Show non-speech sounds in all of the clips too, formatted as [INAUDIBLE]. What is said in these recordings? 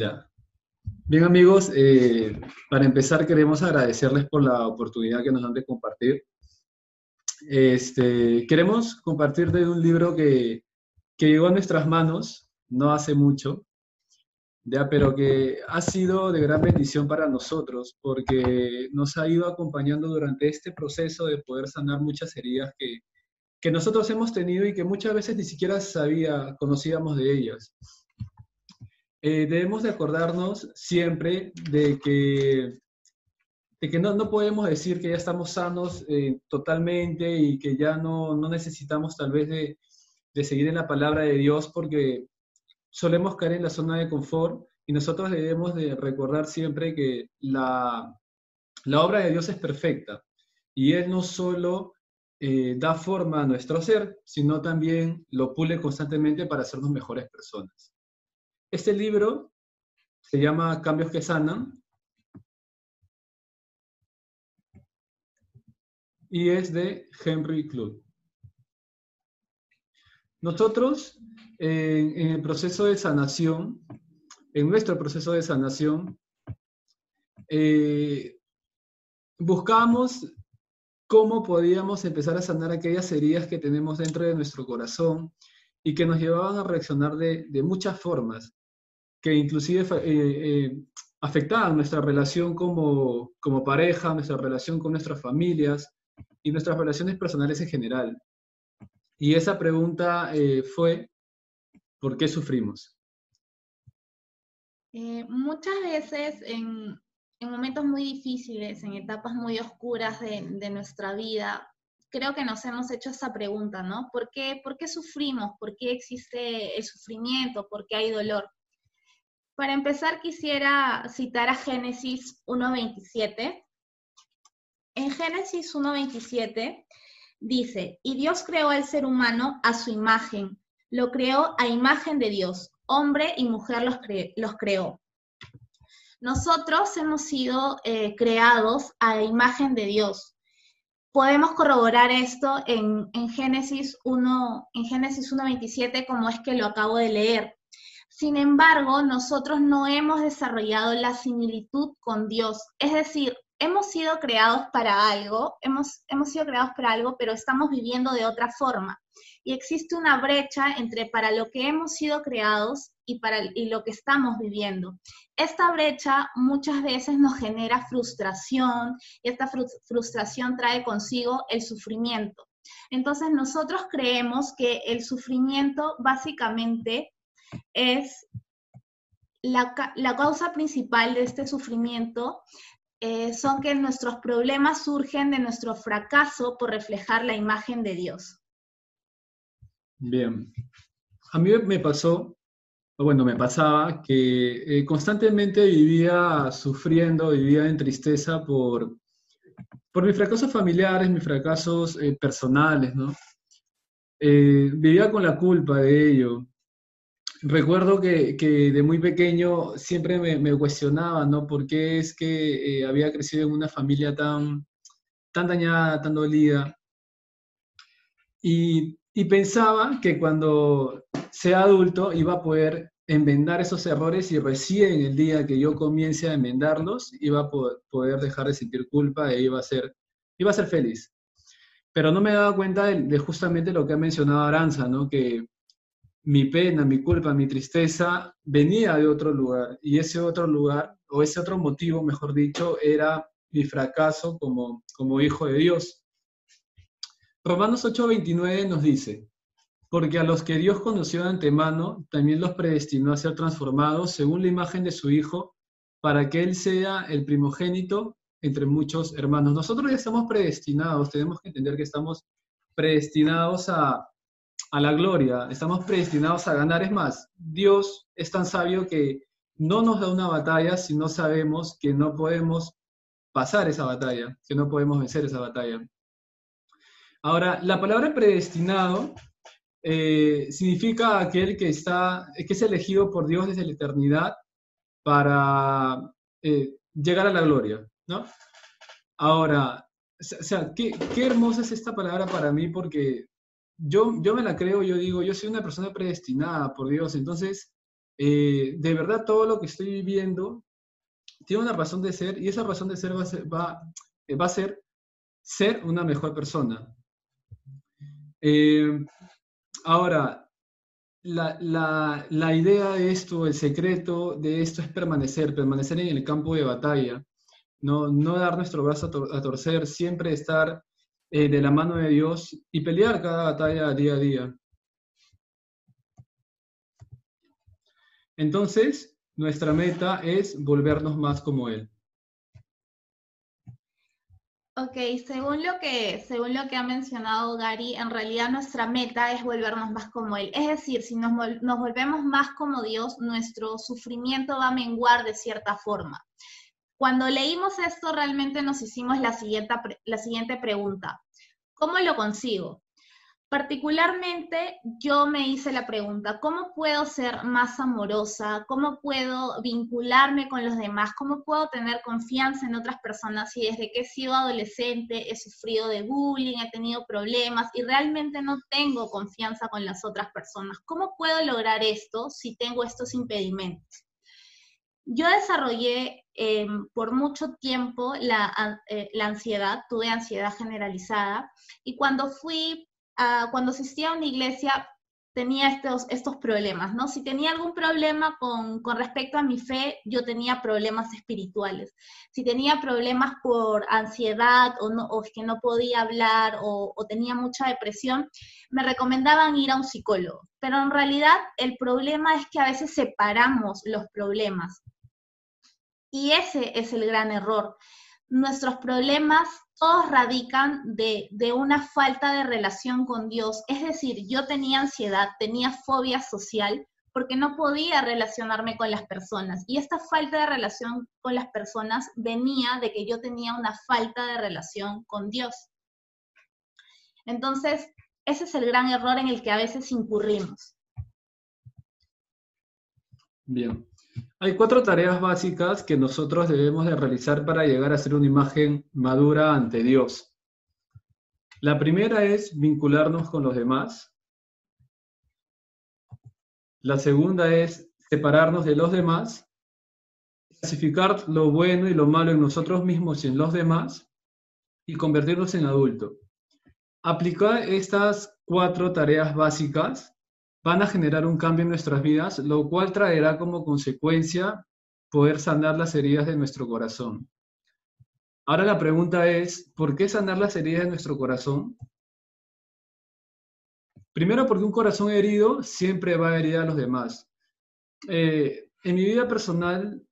Ya. Bien amigos, eh, para empezar queremos agradecerles por la oportunidad que nos dan de compartir. Este, queremos compartir de un libro que, que llegó a nuestras manos no hace mucho, ya, pero que ha sido de gran bendición para nosotros porque nos ha ido acompañando durante este proceso de poder sanar muchas heridas que, que nosotros hemos tenido y que muchas veces ni siquiera sabía, conocíamos de ellas. Eh, debemos de acordarnos siempre de que, de que no, no podemos decir que ya estamos sanos eh, totalmente y que ya no, no necesitamos tal vez de, de, seguir en la palabra de Dios porque solemos caer en la zona de confort y nosotros debemos de recordar siempre que la, la obra de Dios es perfecta y Él no solo eh, da forma a nuestro ser, sino también lo pule constantemente para hacernos mejores personas. Este libro se llama Cambios que Sanan y es de Henry Club. Nosotros, en, el proceso de sanación, en nuestro proceso de sanación, eh, buscamos cómo podíamos empezar a sanar aquellas heridas que tenemos dentro de nuestro corazón y que nos llevaban a reaccionar de muchas formas, que inclusive eh, eh, afectaban nuestra relación como, como pareja, nuestra relación con nuestras familias y nuestras relaciones personales en general. Y esa pregunta eh, fue, ¿por qué sufrimos? Eh, muchas veces en, en momentos muy difíciles, en etapas muy oscuras de, de, nuestra vida, creo que nos hemos hecho esa pregunta, ¿no? ¿Por qué, ¿Por qué sufrimos? ¿Por qué existe el sufrimiento? ¿Por qué hay dolor? Para empezar, quisiera citar a Génesis 1.27. En Génesis 1.27 dice, y Dios creó al ser humano a su imagen, lo creó a imagen de Dios, hombre y mujer los, cre los creó. Nosotros hemos sido eh, creados a imagen de Dios. Podemos corroborar esto en, en Génesis 1, en Génesis 1.27, como es que lo acabo de leer. Sin embargo, nosotros no hemos desarrollado la similitud con Dios. Es decir, hemos sido creados para algo, hemos, hemos sido creados para algo, pero estamos viviendo de otra forma. Y existe una brecha entre para lo que hemos sido creados y, para, y lo que estamos viviendo. Esta brecha muchas veces nos genera frustración y esta frustración trae consigo el sufrimiento. Entonces nosotros creemos que el sufrimiento básicamente es la, la causa principal de este sufrimiento eh, son que nuestros problemas surgen de nuestro fracaso por reflejar la imagen de Dios. Bien. A mí me pasó, bueno, me pasaba que eh, constantemente vivía sufriendo, vivía en tristeza por, por mis fracasos familiares, mis fracasos eh, personales, ¿no? Vivía con la culpa de ello. Recuerdo que, de muy pequeño siempre me, cuestionaba, ¿no? ¿Por qué es que eh, había crecido en una familia tan, tan dañada, tan dolida? Y, y, pensaba que cuando sea adulto iba a poder enmendar esos errores y recién el día que yo comience a enmendarlos iba a poder dejar de sentir culpa e iba a ser, iba a ser feliz. Pero no me daba cuenta de, de justamente lo que ha mencionado Aranza, ¿no? Que mi pena, mi culpa, mi tristeza venía de otro lugar y ese otro lugar, o ese otro motivo, mejor dicho, era mi fracaso como, como hijo de Dios. Romanos 8:29 nos dice, porque a los que Dios conoció de antemano, también los predestinó a ser transformados según la imagen de su Hijo, para que Él sea el primogénito entre muchos hermanos. Nosotros ya estamos predestinados, tenemos que entender que estamos predestinados a a la gloria, estamos predestinados a ganar. Es más, Dios es tan sabio que no nos da una batalla si no sabemos que no podemos pasar esa batalla, que no podemos vencer esa batalla. Ahora, la palabra predestinado eh, significa aquel que, está, que es elegido por Dios desde la eternidad para eh, llegar a la gloria, ¿no? Ahora, o sea, qué, qué hermosa es esta palabra para mí porque yo, yo me la creo, yo digo, yo soy una persona predestinada por Dios, entonces eh, de verdad todo lo que estoy viviendo tiene una razón de ser y esa razón de ser va a ser, va, eh, va a ser, ser una mejor persona. Eh, ahora, la, la, la, idea de esto, el secreto de esto es permanecer, permanecer en el campo de batalla, no, no dar nuestro brazo a, torcer, siempre estar eh, de la mano de Dios y pelear cada batalla día a día. Entonces, nuestra meta es volvernos más como Él. Ok, según lo, que, según lo que ha mencionado Gary, en realidad nuestra meta es volvernos más como Él. Es decir, si nos, nos volvemos más como Dios, nuestro sufrimiento va a menguar de cierta forma. Cuando leímos esto, realmente nos hicimos la siguiente, la siguiente pregunta. ¿Cómo lo consigo? Particularmente yo me hice la pregunta, ¿cómo puedo ser más amorosa? ¿Cómo puedo vincularme con los demás? ¿Cómo puedo tener confianza en otras personas si desde que he sido adolescente he sufrido de bullying, he tenido problemas y realmente no tengo confianza con las otras personas? ¿Cómo puedo lograr esto si tengo estos impedimentos? Yo desarrollé eh, por mucho tiempo la, eh, la ansiedad, tuve ansiedad generalizada y cuando fui cuando asistía a una iglesia tenía estos, problemas, ¿no? Si tenía algún problema con, respecto a mi fe, yo tenía problemas espirituales. Si tenía problemas por ansiedad o, no, que no podía hablar o, tenía mucha depresión, me recomendaban ir a un psicólogo. Pero en realidad el problema es que a veces separamos los problemas. Y ese es el gran error. Nuestros problemas todos radican de, una falta de relación con Dios. Es decir, yo tenía ansiedad, tenía fobia social porque no podía relacionarme con las personas. Y esta falta de relación con las personas venía de que yo tenía una falta de relación con Dios. Entonces, ese es el gran error en el que a veces incurrimos. Bien. Hay cuatro tareas básicas que nosotros debemos de realizar para llegar a ser una imagen madura ante Dios. La primera es vincularnos con los demás. La segunda es separarnos de los demás, clasificar lo bueno y lo malo en nosotros mismos y en los demás y convertirnos en adulto. Aplicar estas cuatro tareas básicas van a generar un cambio en nuestras vidas, lo cual traerá como consecuencia poder sanar las heridas de nuestro corazón. Ahora la pregunta es, ¿por qué sanar las heridas de nuestro corazón? Primero porque un corazón herido siempre va a herir a los demás. Eh, en mi vida personal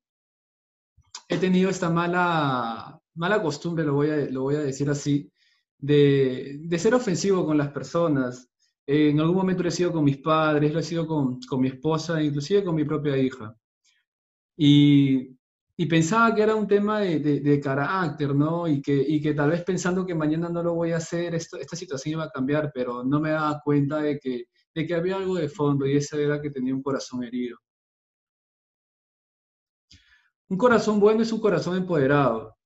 he tenido esta mala, mala costumbre, lo voy, a, lo voy a decir así, de, de ser ofensivo con las personas, en algún momento lo he sido con mis padres, lo he sido con, con mi esposa, inclusive con mi propia hija. Y, y pensaba que era un tema de, de, carácter, ¿no? Y que, y que tal vez pensando que mañana no lo voy a hacer, esto, esta situación iba a cambiar, pero no me daba cuenta de que, de que había algo de fondo y esa era que tenía un corazón herido. Un corazón bueno es un corazón empoderado.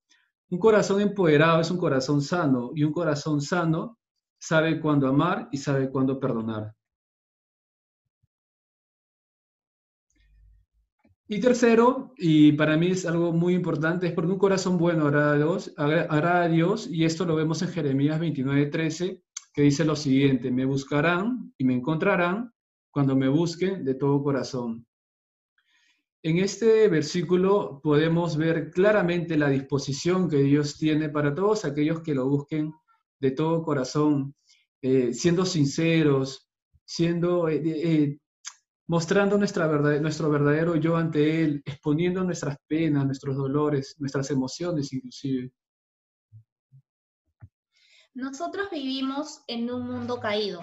Un corazón empoderado es un corazón sano y un corazón sano sabe cuándo amar y sabe cuándo perdonar. Y tercero, y para mí es algo muy importante, es porque un corazón bueno agrada a Dios, a Dios y esto lo vemos en Jeremías 29:13, que dice lo siguiente, me buscarán y me encontrarán cuando me busquen de todo corazón. En este versículo podemos ver claramente la disposición que Dios tiene para todos aquellos que lo busquen de todo corazón, eh, siendo sinceros, siendo, eh, eh, mostrando nuestra verdad, nuestro verdadero yo ante Él, exponiendo nuestras penas, nuestros dolores, nuestras emociones inclusive. Nosotros vivimos en un mundo caído,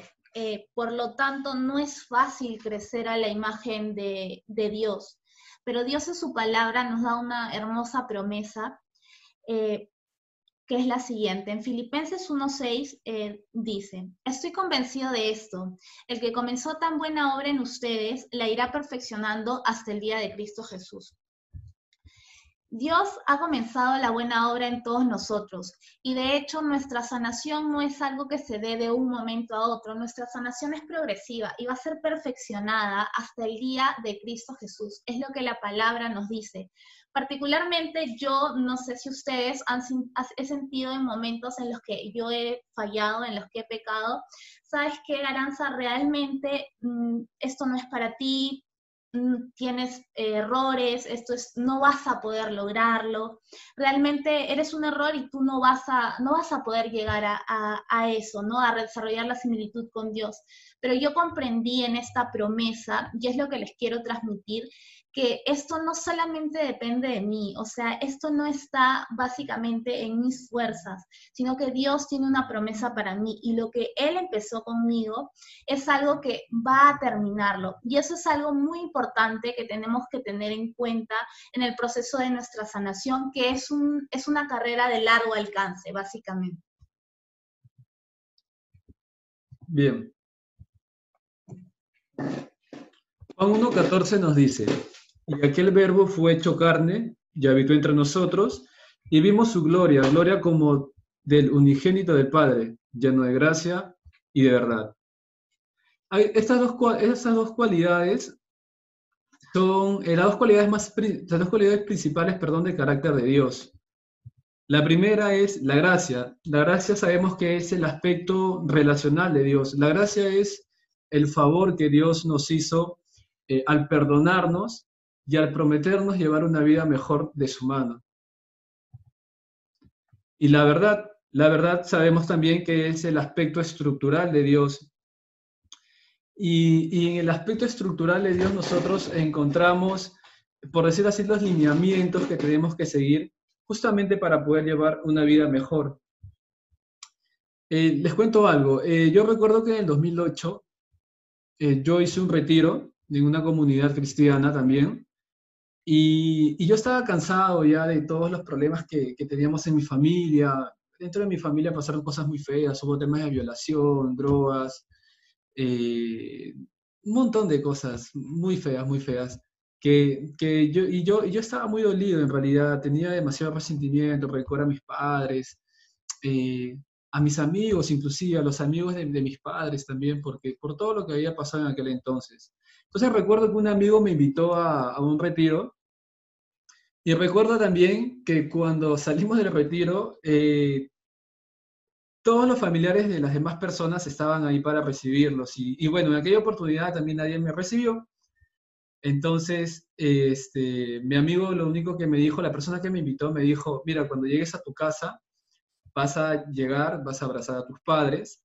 por lo tanto no es fácil crecer a la imagen de, de, Dios, pero Dios en su palabra nos da una hermosa promesa que es la siguiente. En Filipenses 1.6 eh, dice, estoy convencido de esto, el que comenzó tan buena obra en ustedes la irá perfeccionando hasta el día de Cristo Jesús. Dios ha comenzado la buena obra en todos nosotros y de hecho nuestra sanación no es algo que se dé de un momento a otro, nuestra sanación es progresiva y va a ser perfeccionada hasta el día de Cristo Jesús, es lo que la palabra nos dice. Particularmente yo no sé si ustedes han sentido en momentos en los que yo he fallado, en los que he pecado, sabes que Garanza realmente mm, esto no es para ti, Mm, tienes errores, esto es, no vas a poder lograrlo. Realmente eres un error y tú no vas a, no vas a poder llegar a, a eso, ¿no? A desarrollar la similitud con Dios. Pero yo comprendí en esta promesa, y es lo que les quiero transmitir, que esto no solamente depende de mí, o sea, esto no está básicamente en mis fuerzas, sino que Dios tiene una promesa para mí y lo que Él empezó conmigo es algo que va a terminarlo. Y eso es algo muy importante que tenemos que tener en cuenta en el proceso de nuestra sanación, que es, un, es una carrera de largo alcance, básicamente. Bien. Juan 1.14 nos dice, y aquel verbo fue hecho carne y habitó entre nosotros, y vimos su gloria, gloria como del unigénito del Padre, lleno de gracia y de verdad. Estas dos, dos cualidades son eh, las dos cualidades, más, las dos cualidades principales perdón, del carácter de Dios. La primera es la gracia. La gracia sabemos que es el aspecto relacional de Dios. La gracia es el favor que Dios nos hizo eh, al perdonarnos y al prometernos llevar una vida mejor de su mano. Y la verdad, la verdad sabemos también que es el aspecto estructural de Dios. Y, en el aspecto estructural de Dios nosotros encontramos, por decir así, los lineamientos que tenemos que seguir justamente para poder llevar una vida mejor. Eh, les cuento algo. Eh, yo recuerdo que en el 2008 eh, yo hice un retiro en una comunidad cristiana también y, yo estaba cansado ya de todos los problemas que, teníamos en mi familia. Dentro de mi familia pasaron cosas muy feas, hubo temas de violación, drogas, eh, un montón de cosas muy feas, muy feas. Que, yo, y yo, yo estaba muy dolido en realidad, tenía demasiado resentimiento, recuerdo a mis padres, eh, a mis amigos, inclusive a los amigos de, mis padres también, porque por todo lo que había pasado en aquel entonces. Entonces recuerdo que un amigo me invitó a, un retiro y recuerdo también que cuando salimos del retiro, eh, todos los familiares de las demás personas estaban ahí para recibirlos. Y, bueno, en aquella oportunidad también nadie me recibió. Entonces, este, mi amigo lo único que me dijo, la persona que me invitó, me dijo, mira, cuando llegues a tu casa, vas a llegar, vas a abrazar a tus padres,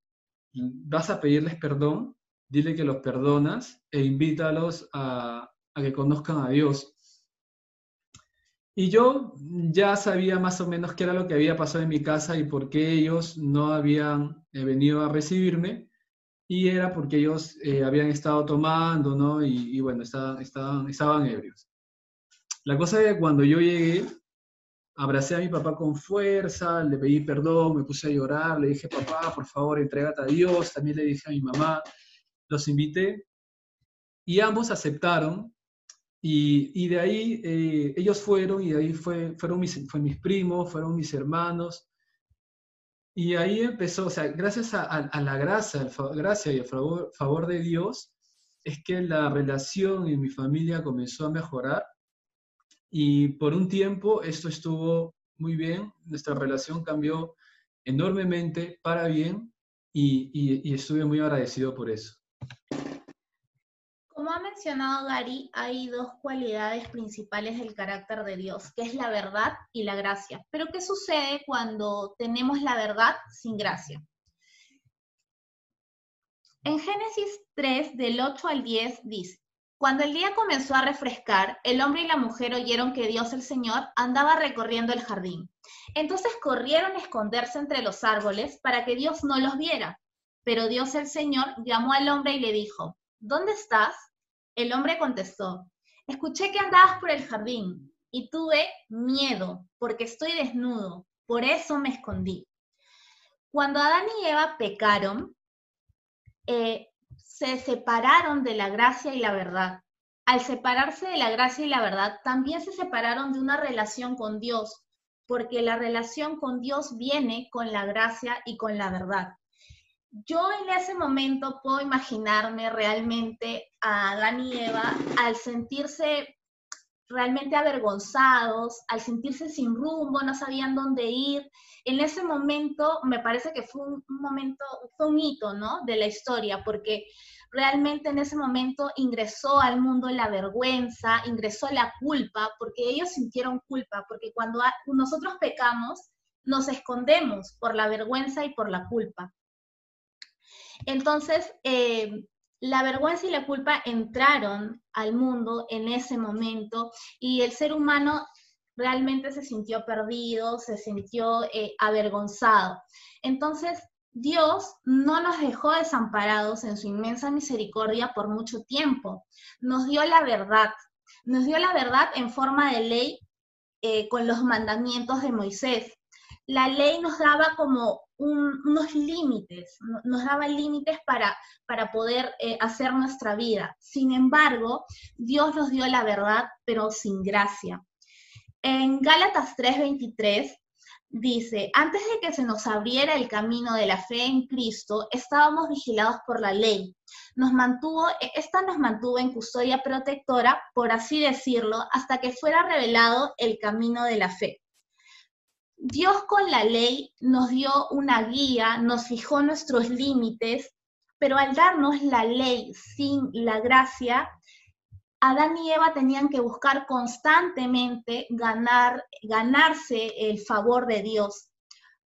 vas a pedirles perdón, dile que los perdonas e invítalos a, que conozcan a Dios. Y yo ya sabía más o menos qué era lo que había pasado en mi casa y por qué ellos no habían eh, venido a recibirme. Y era porque ellos eh, habían estado tomando, ¿no? Y, bueno, estaban, estaban, estaban ebrios. La cosa es que cuando yo llegué, abracé a mi papá con fuerza, le pedí perdón, me puse a llorar, le dije, papá, por favor, entrégate a Dios. También le dije a mi mamá, los invité. Y ambos aceptaron y, de ahí eh, ellos fueron y de ahí fue, fueron mis, fue mis primos, fueron mis hermanos. Y ahí empezó, o sea, gracias a, la gracia, gracia y al favor, favor, de Dios, es que la relación en mi familia comenzó a mejorar. Y por un tiempo esto estuvo muy bien, nuestra relación cambió enormemente para bien y, y estuve muy agradecido por eso ha mencionado Gary, hay dos cualidades principales del carácter de Dios, que es la verdad y la gracia. Pero ¿qué sucede cuando tenemos la verdad sin gracia? En Génesis 3, del 8 al 10, dice, cuando el día comenzó a refrescar, el hombre y la mujer oyeron que Dios el Señor andaba recorriendo el jardín. Entonces corrieron a esconderse entre los árboles para que Dios no los viera. Pero Dios el Señor llamó al hombre y le dijo, ¿dónde estás? El hombre contestó, escuché que andabas por el jardín y tuve miedo porque estoy desnudo, por eso me escondí. Cuando Adán y Eva pecaron, eh, se separaron de la gracia y la verdad. al separarse de la gracia y la verdad, también se separaron de una relación con Dios, porque la relación con Dios viene con la gracia y con la verdad. Yo en ese momento puedo imaginarme realmente a Adán y Eva al sentirse realmente avergonzados, al sentirse sin rumbo, no sabían dónde ir. En ese momento me parece que fue un, momento, fue un hito, ¿no? De la historia, porque realmente en ese momento ingresó al mundo la vergüenza, ingresó la culpa, porque ellos sintieron culpa, porque cuando nosotros pecamos, nos escondemos por la vergüenza y por la culpa. Entonces, eh, la vergüenza y la culpa entraron al mundo en ese momento y el ser humano realmente se sintió perdido, se sintió eh, avergonzado. Entonces, Dios no nos dejó desamparados en su inmensa misericordia por mucho tiempo. Nos dio la verdad. Nos dio la verdad en forma de ley eh, con los mandamientos de Moisés. La ley nos daba como unos límites, nos daba límites para, para poder eh, hacer nuestra vida. Sin embargo, Dios nos dio la verdad, pero sin gracia. En Gálatas 3:23 dice, antes de que se nos abriera el camino de la fe en Cristo, estábamos vigilados por la ley. Nos mantuvo, esta nos mantuvo en custodia protectora, por así decirlo, hasta que fuera revelado el camino de la fe. Dios con la ley nos dio una guía, nos fijó nuestros límites, pero al darnos la ley sin la gracia, Adán y Eva tenían que buscar constantemente ganar, ganarse el favor de Dios,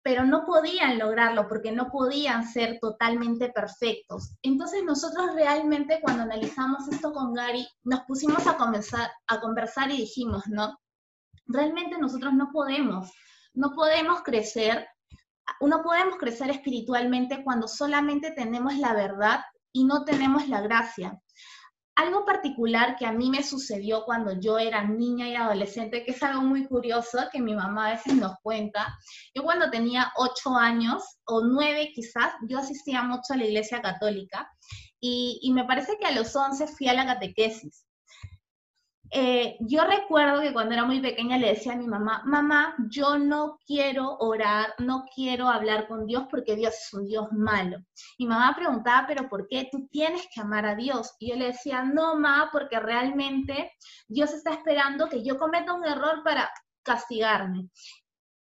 pero no podían lograrlo porque no podían ser totalmente perfectos. Entonces nosotros realmente cuando analizamos esto con Gary, nos pusimos a, comenzar, a conversar y dijimos, ¿no? Realmente nosotros no podemos no podemos crecer, no podemos crecer espiritualmente cuando solamente tenemos la verdad y no tenemos la gracia. Algo particular que a mí me sucedió cuando yo era niña y adolescente, que es algo muy curioso que mi mamá a veces nos cuenta. Yo cuando tenía ocho años o nueve quizás, yo asistía mucho a la iglesia católica y, y me parece que a los once fui a la catequesis. Eh, yo recuerdo que cuando era muy pequeña le decía a mi mamá, mamá, yo no quiero orar, no quiero hablar con Dios porque Dios es un Dios malo. Mi mamá preguntaba, pero ¿por qué tú tienes que amar a Dios? Y yo le decía, no, mamá, porque realmente Dios está esperando que yo cometa un error para castigarme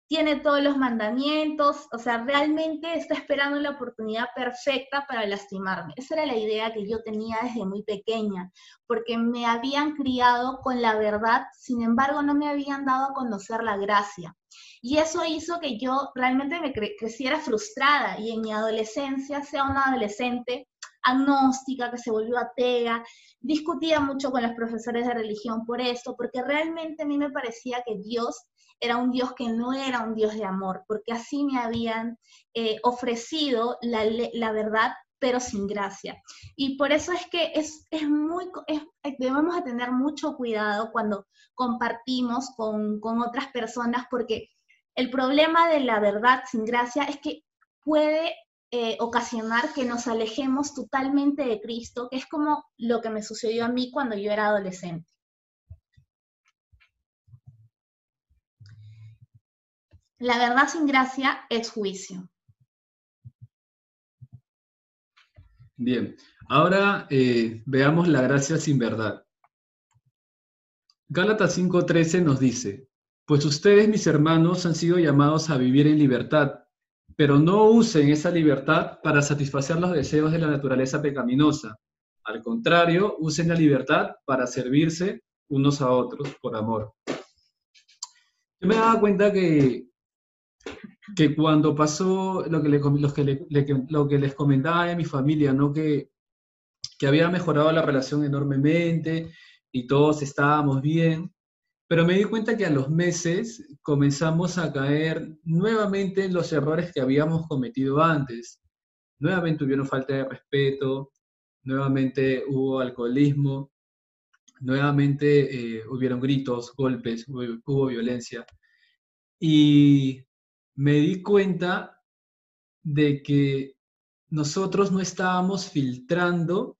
tiene todos los mandamientos, o sea, realmente está esperando la oportunidad perfecta para lastimarme. Esa era la idea que yo tenía desde muy pequeña, porque me habían criado con la verdad, sin embargo no me habían dado a conocer la gracia. Y eso hizo que yo realmente me creciera frustrada y en mi adolescencia sea una adolescente agnóstica, que se volvió atea, discutía mucho con los profesores de religión por esto, porque realmente a mí me parecía que Dios era un Dios que no era un Dios de amor, porque así me habían eh, ofrecido la, verdad, pero sin gracia. Y por eso es que es, muy, debemos de tener mucho cuidado cuando compartimos con, otras personas, porque el problema de la verdad sin gracia es que puede eh, ocasionar que nos alejemos totalmente de Cristo, que es como lo que me sucedió a mí cuando yo era adolescente. La verdad sin gracia es juicio. Bien, ahora eh, veamos la gracia sin verdad. Gálatas 5:13 nos dice, pues ustedes, mis hermanos, han sido llamados a vivir en libertad, pero no usen esa libertad para satisfacer los deseos de la naturaleza pecaminosa. Al contrario, usen la libertad para servirse unos a otros por amor. Yo me daba cuenta que que cuando pasó lo que, lo que les comentaba a mi familia, ¿no? Que, que había mejorado la relación enormemente y todos estábamos bien, pero me di cuenta que a los meses comenzamos a caer nuevamente en los errores que habíamos cometido antes. Nuevamente hubieron falta de respeto, nuevamente hubo alcoholismo, nuevamente eh, hubieron gritos, golpes, hubo, violencia. Y me di cuenta de que nosotros no estábamos filtrando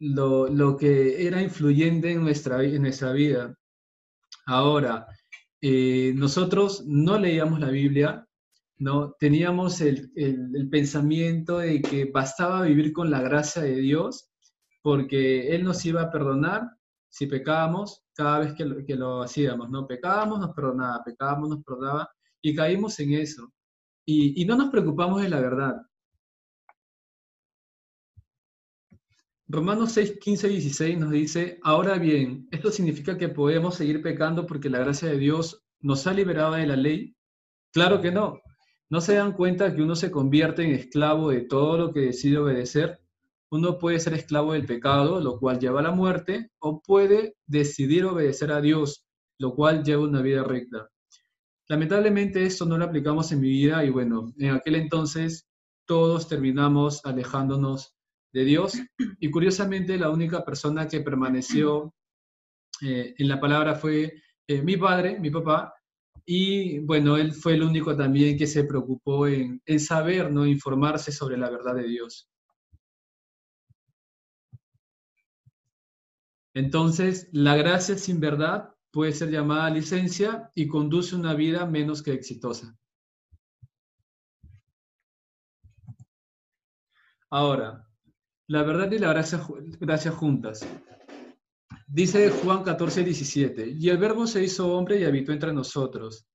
lo, que era influyente en nuestra vida. Ahora, eh, nosotros no leíamos la Biblia, ¿no? Teníamos el, pensamiento de que bastaba vivir con la gracia de Dios porque Él nos iba a perdonar si pecábamos cada vez que lo, hacíamos, ¿no? Pecábamos, nos perdonaba, pecábamos, nos perdonaba y caímos en eso. Y no nos preocupamos de la verdad. Romanos 6, 15 y 16 nos dice, ahora bien, esto significa que podemos seguir pecando porque la gracia de Dios nos ha liberado de la ley. Claro que no. ¿No se dan cuenta que uno se convierte en esclavo de todo lo que decide obedecer? Uno puede ser esclavo del pecado, lo cual lleva a la muerte, o puede decidir obedecer a Dios, lo cual lleva una vida recta. Lamentablemente esto no lo aplicamos en mi vida y bueno, en aquel entonces todos terminamos alejándonos de Dios. Y curiosamente la única persona que permaneció eh, en la palabra fue eh, mi padre, mi papá, y bueno, él fue el único también que se preocupó en, en saber, ¿no? informarse sobre la verdad de Dios. Entonces, la gracia sin verdad puede ser llamada licencia y conduce una vida menos que exitosa. Ahora, la verdad y la gracia, juntas. Dice Juan 14, 17, y el verbo se hizo hombre y habitó entre nosotros,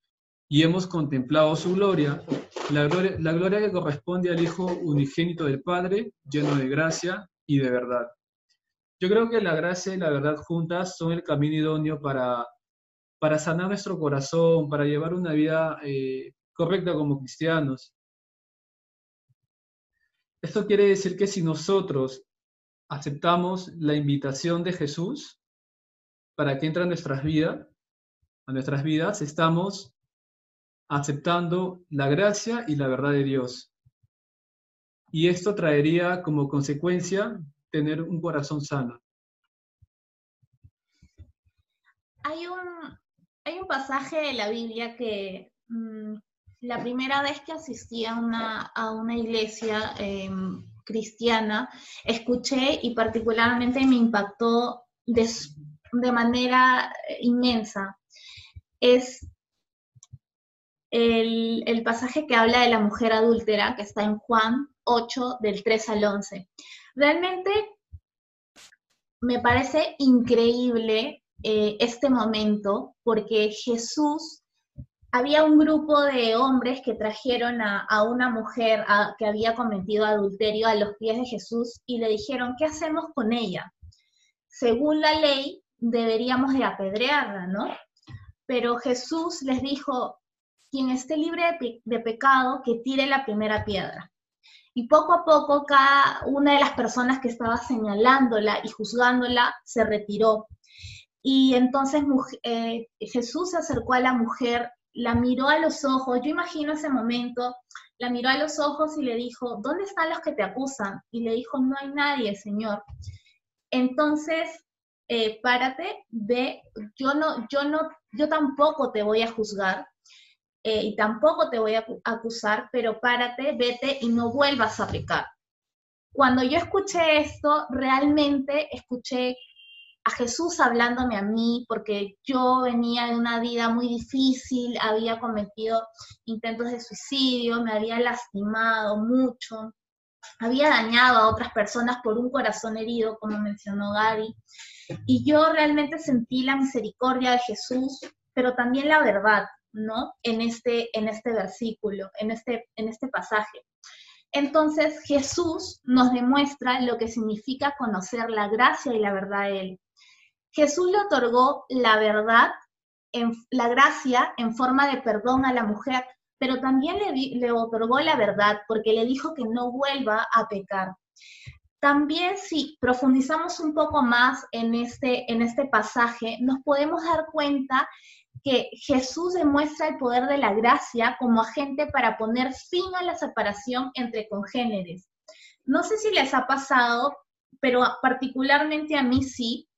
y hemos contemplado su gloria, la gloria, que corresponde al Hijo unigénito del Padre, lleno de gracia y de verdad. Yo creo que la gracia y la verdad juntas son el camino idóneo para, para sanar nuestro corazón, para llevar una vida eh, correcta como cristianos. Esto quiere decir que si nosotros aceptamos la invitación de Jesús para que entre a nuestras vidas, a nuestras vidas, estamos aceptando la gracia y la verdad de Dios. Y esto traería como consecuencia tener un corazón sano. Hay un, hay un pasaje de la Biblia que mm, la primera vez que asistí a una, a una iglesia em, cristiana, escuché y particularmente me impactó de, de manera inmensa. Es el, el, pasaje que habla de la mujer adúltera, que está en Juan 8, del 3 al 11. Realmente me parece increíble eh, este momento porque Jesús, había un grupo de hombres que trajeron a, una mujer que había cometido adulterio a los pies de Jesús y le dijeron, ¿qué hacemos con ella? Según la ley, deberíamos de apedrearla, ¿no? Pero Jesús les dijo, quien esté libre de pecado, que tire la primera piedra. Y poco a poco cada una de las personas que estaba señalándola y juzgándola se retiró. Y entonces eh, Jesús se acercó a la mujer, la miró a los ojos, yo imagino ese momento, la miró a los ojos y le dijo, ¿dónde están los que te acusan? Y le dijo, no hay nadie, Señor. Entonces, eh, párate, ve, yo no, yo no, yo tampoco te voy a juzgar, eh, y tampoco te voy a acusar, pero párate, vete y no vuelvas a pecar. Cuando yo escuché esto, realmente escuché a Jesús hablándome a mí, porque yo venía de una vida muy difícil, había cometido intentos de suicidio, me había lastimado mucho, había dañado a otras personas por un corazón herido, como mencionó Gary, y yo realmente sentí la misericordia de Jesús, pero también la verdad. ¿no? En este, en este versículo, en este, en este pasaje. Entonces Jesús nos demuestra lo que significa conocer la gracia y la verdad de Él. Jesús le otorgó la verdad, en, la gracia en forma de perdón a la mujer, pero también le, le otorgó la verdad porque le dijo que no vuelva a pecar. También si profundizamos un poco más en este, en este pasaje, nos podemos dar cuenta que Jesús demuestra el poder de la gracia como agente para poner fin a la separación entre congéneres. No sé si les ha pasado, pero particularmente a mí sí.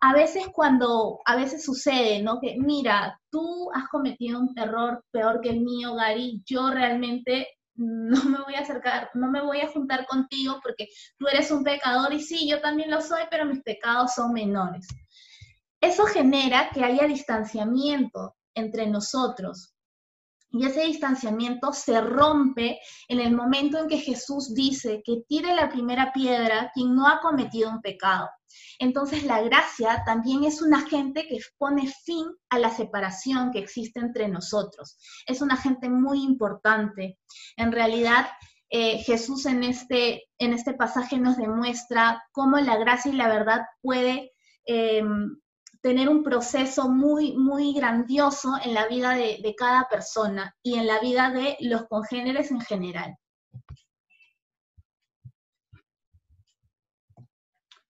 A veces cuando, a veces sucede, ¿no? Que mira, tú has cometido un error peor que el mío, Gary, yo realmente no me voy a acercar, no me voy a juntar contigo porque tú eres un pecador y sí, yo también lo soy, pero mis pecados son menores. Eso genera que haya distanciamiento entre nosotros. Y ese distanciamiento se rompe en el momento en que Jesús dice que tire la primera piedra quien no ha cometido un pecado. Entonces la gracia también es un agente que pone fin a la separación que existe entre nosotros. Es un agente muy importante. En realidad, eh, Jesús en este, en este pasaje nos demuestra cómo la gracia y la verdad puede em, tener un proceso muy, muy grandioso en la vida de, de cada persona y en la vida de los congéneres en general.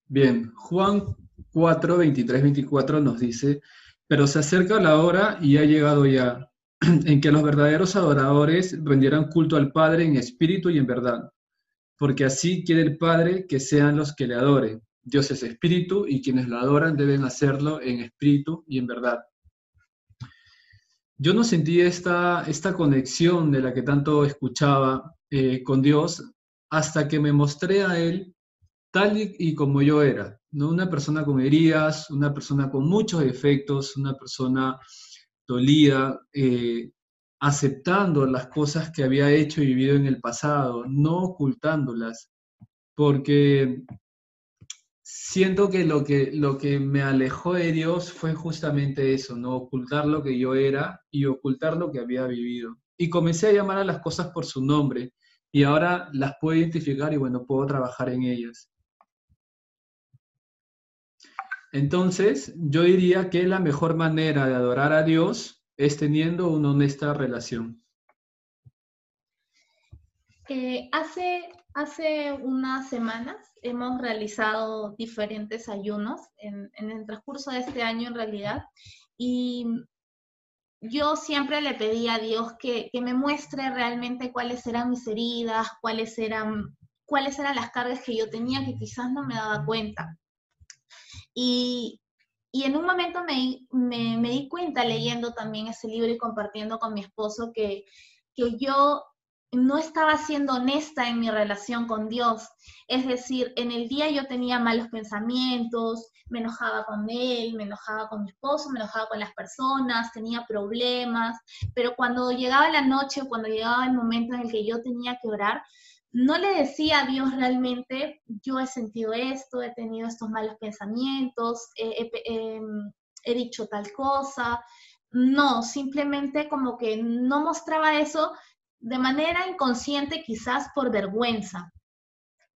Bien, Juan 4, 23, 24 nos dice, pero se acerca la hora y ha llegado ya, [CLEARS THROAT] en que los verdaderos adoradores rendieran culto al Padre en espíritu y en verdad, porque así quiere el Padre que sean los que le adoren. Dios es espíritu y quienes lo adoran deben hacerlo en espíritu y en verdad. Yo no sentí esta, esta conexión de la que tanto escuchaba eh, con Dios hasta que me mostré a Él tal y, como yo era, ¿no? Una persona con heridas, una persona con muchos defectos, una persona dolida, eh, aceptando las cosas que había hecho y vivido en el pasado, no ocultándolas, porque siento que lo que, lo que me alejó de Dios fue justamente eso, no ocultar lo que yo era y ocultar lo que había vivido. Y comencé a llamar a las cosas por su nombre y ahora las puedo identificar y bueno, puedo trabajar en ellas. Entonces, yo diría que la mejor manera de adorar a Dios es teniendo una honesta relación. Eh, hace, hace unas semanas hemos realizado diferentes ayunos en, el transcurso de este año en realidad y yo siempre le pedí a Dios que, que, me muestre realmente cuáles eran mis heridas, cuáles eran, cuáles eran las cargas que yo tenía que quizás no me daba cuenta. Y, en un momento me, me, di cuenta leyendo también ese libro y compartiendo con mi esposo que, que yo no estaba siendo honesta en mi relación con Dios. Es decir, en el día yo tenía malos pensamientos, me enojaba con él, me enojaba con mi esposo, me enojaba con las personas, tenía problemas, pero cuando llegaba la noche, cuando llegaba el momento en el que yo tenía que orar, no le decía a Dios realmente, yo he sentido esto, he tenido estos malos pensamientos, em, he dicho tal cosa. No, simplemente como que no mostraba eso de manera inconsciente, quizás por vergüenza.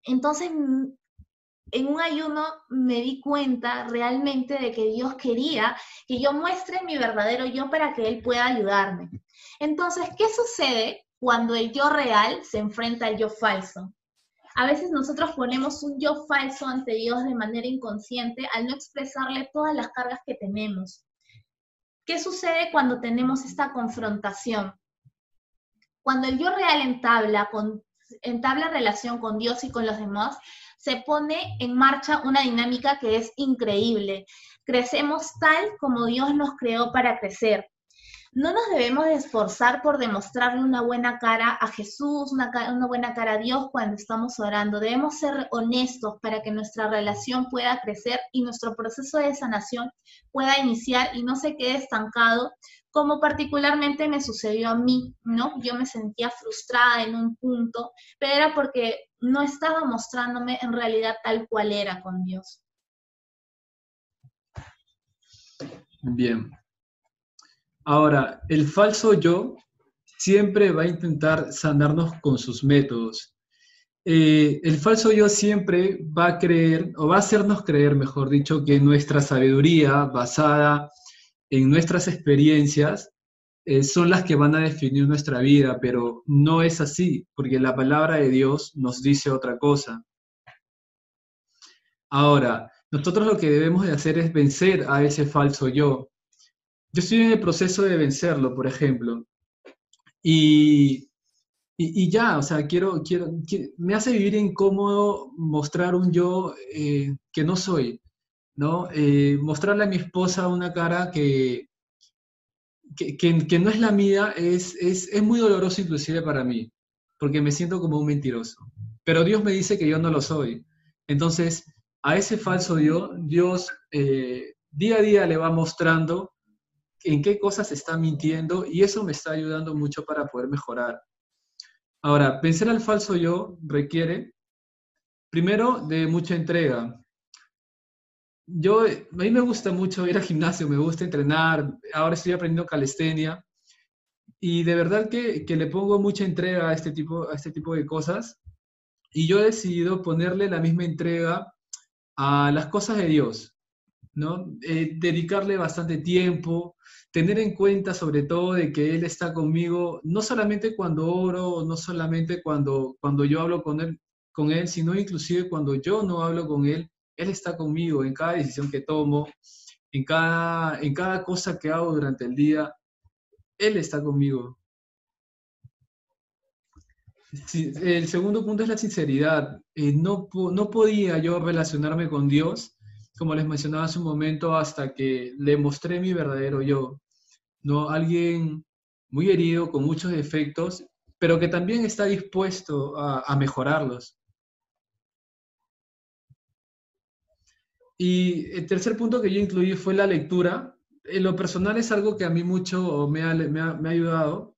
Entonces, en un ayuno me di cuenta realmente de que Dios quería que yo muestre mi verdadero yo para que Él pueda ayudarme. Entonces, ¿qué sucede cuando el yo real se enfrenta al yo falso. A veces nosotros ponemos un yo falso ante Dios de manera inconsciente al no expresarle todas las cargas que tenemos. ¿Qué sucede cuando tenemos esta confrontación? Cuando el yo real entabla, relación con Dios y con los demás, se pone en marcha una dinámica que es increíble. Crecemos tal como Dios nos creó para crecer no nos debemos de esforzar por demostrarle una buena cara a Jesús, una, buena cara a Dios cuando estamos orando. Debemos ser honestos para que nuestra relación pueda crecer y nuestro proceso de sanación pueda iniciar y no se quede estancado, como particularmente me sucedió a mí, ¿no? Yo me sentía frustrada en un punto, pero era porque no estaba mostrándome en realidad tal cual era con Dios. Bien, Ahora, el falso yo siempre va a intentar sanarnos con sus métodos. Eh, el falso yo siempre va a creer, o va a hacernos creer, mejor dicho, que nuestra sabiduría basada en nuestras experiencias eh, son las que van a definir nuestra vida, pero no es así, porque la palabra de Dios nos dice otra cosa. Ahora, nosotros lo que debemos de hacer es vencer a ese falso yo, yo estoy en el proceso de vencerlo, por ejemplo, y, y, ya, o sea, quiero, quiero, me hace vivir incómodo mostrar un yo eh, que no soy, ¿no? Eh, mostrarle a mi esposa una cara que, que, no es la mía es, es, es, muy doloroso inclusive para mí. porque me siento como un mentiroso. Pero Dios me dice que yo no lo soy. Entonces, a ese falso yo, Dios eh, día a día le va mostrando en qué cosas está mintiendo y eso me está ayudando mucho para poder mejorar. Ahora, vencer al falso yo requiere, primero, de mucha entrega. Yo, a mí me gusta mucho ir al gimnasio, me gusta entrenar, ahora estoy aprendiendo calistenia. Y de verdad que, que le pongo mucha entrega a este, tipo, a este tipo de cosas. Y yo he decidido ponerle la misma entrega a las cosas de Dios, ¿no? Eh, dedicarle bastante tiempo, tener en cuenta sobre todo de que Él está conmigo, no solamente cuando oro, no solamente cuando, cuando yo hablo con él, con él, sino inclusive cuando yo no hablo con Él, Él está conmigo en cada decisión que tomo, en cada, en cada cosa que hago durante el día, Él está conmigo. el segundo punto es la sinceridad. Eh, no, no podía yo relacionarme con Dios como les mencionaba hace un momento, hasta que le mostré mi verdadero yo, ¿no? Alguien muy herido, con muchos defectos, pero que también está dispuesto a, mejorarlos. Y el tercer punto que yo incluí fue la lectura. En lo personal es algo que a mí mucho me ha, ayudado.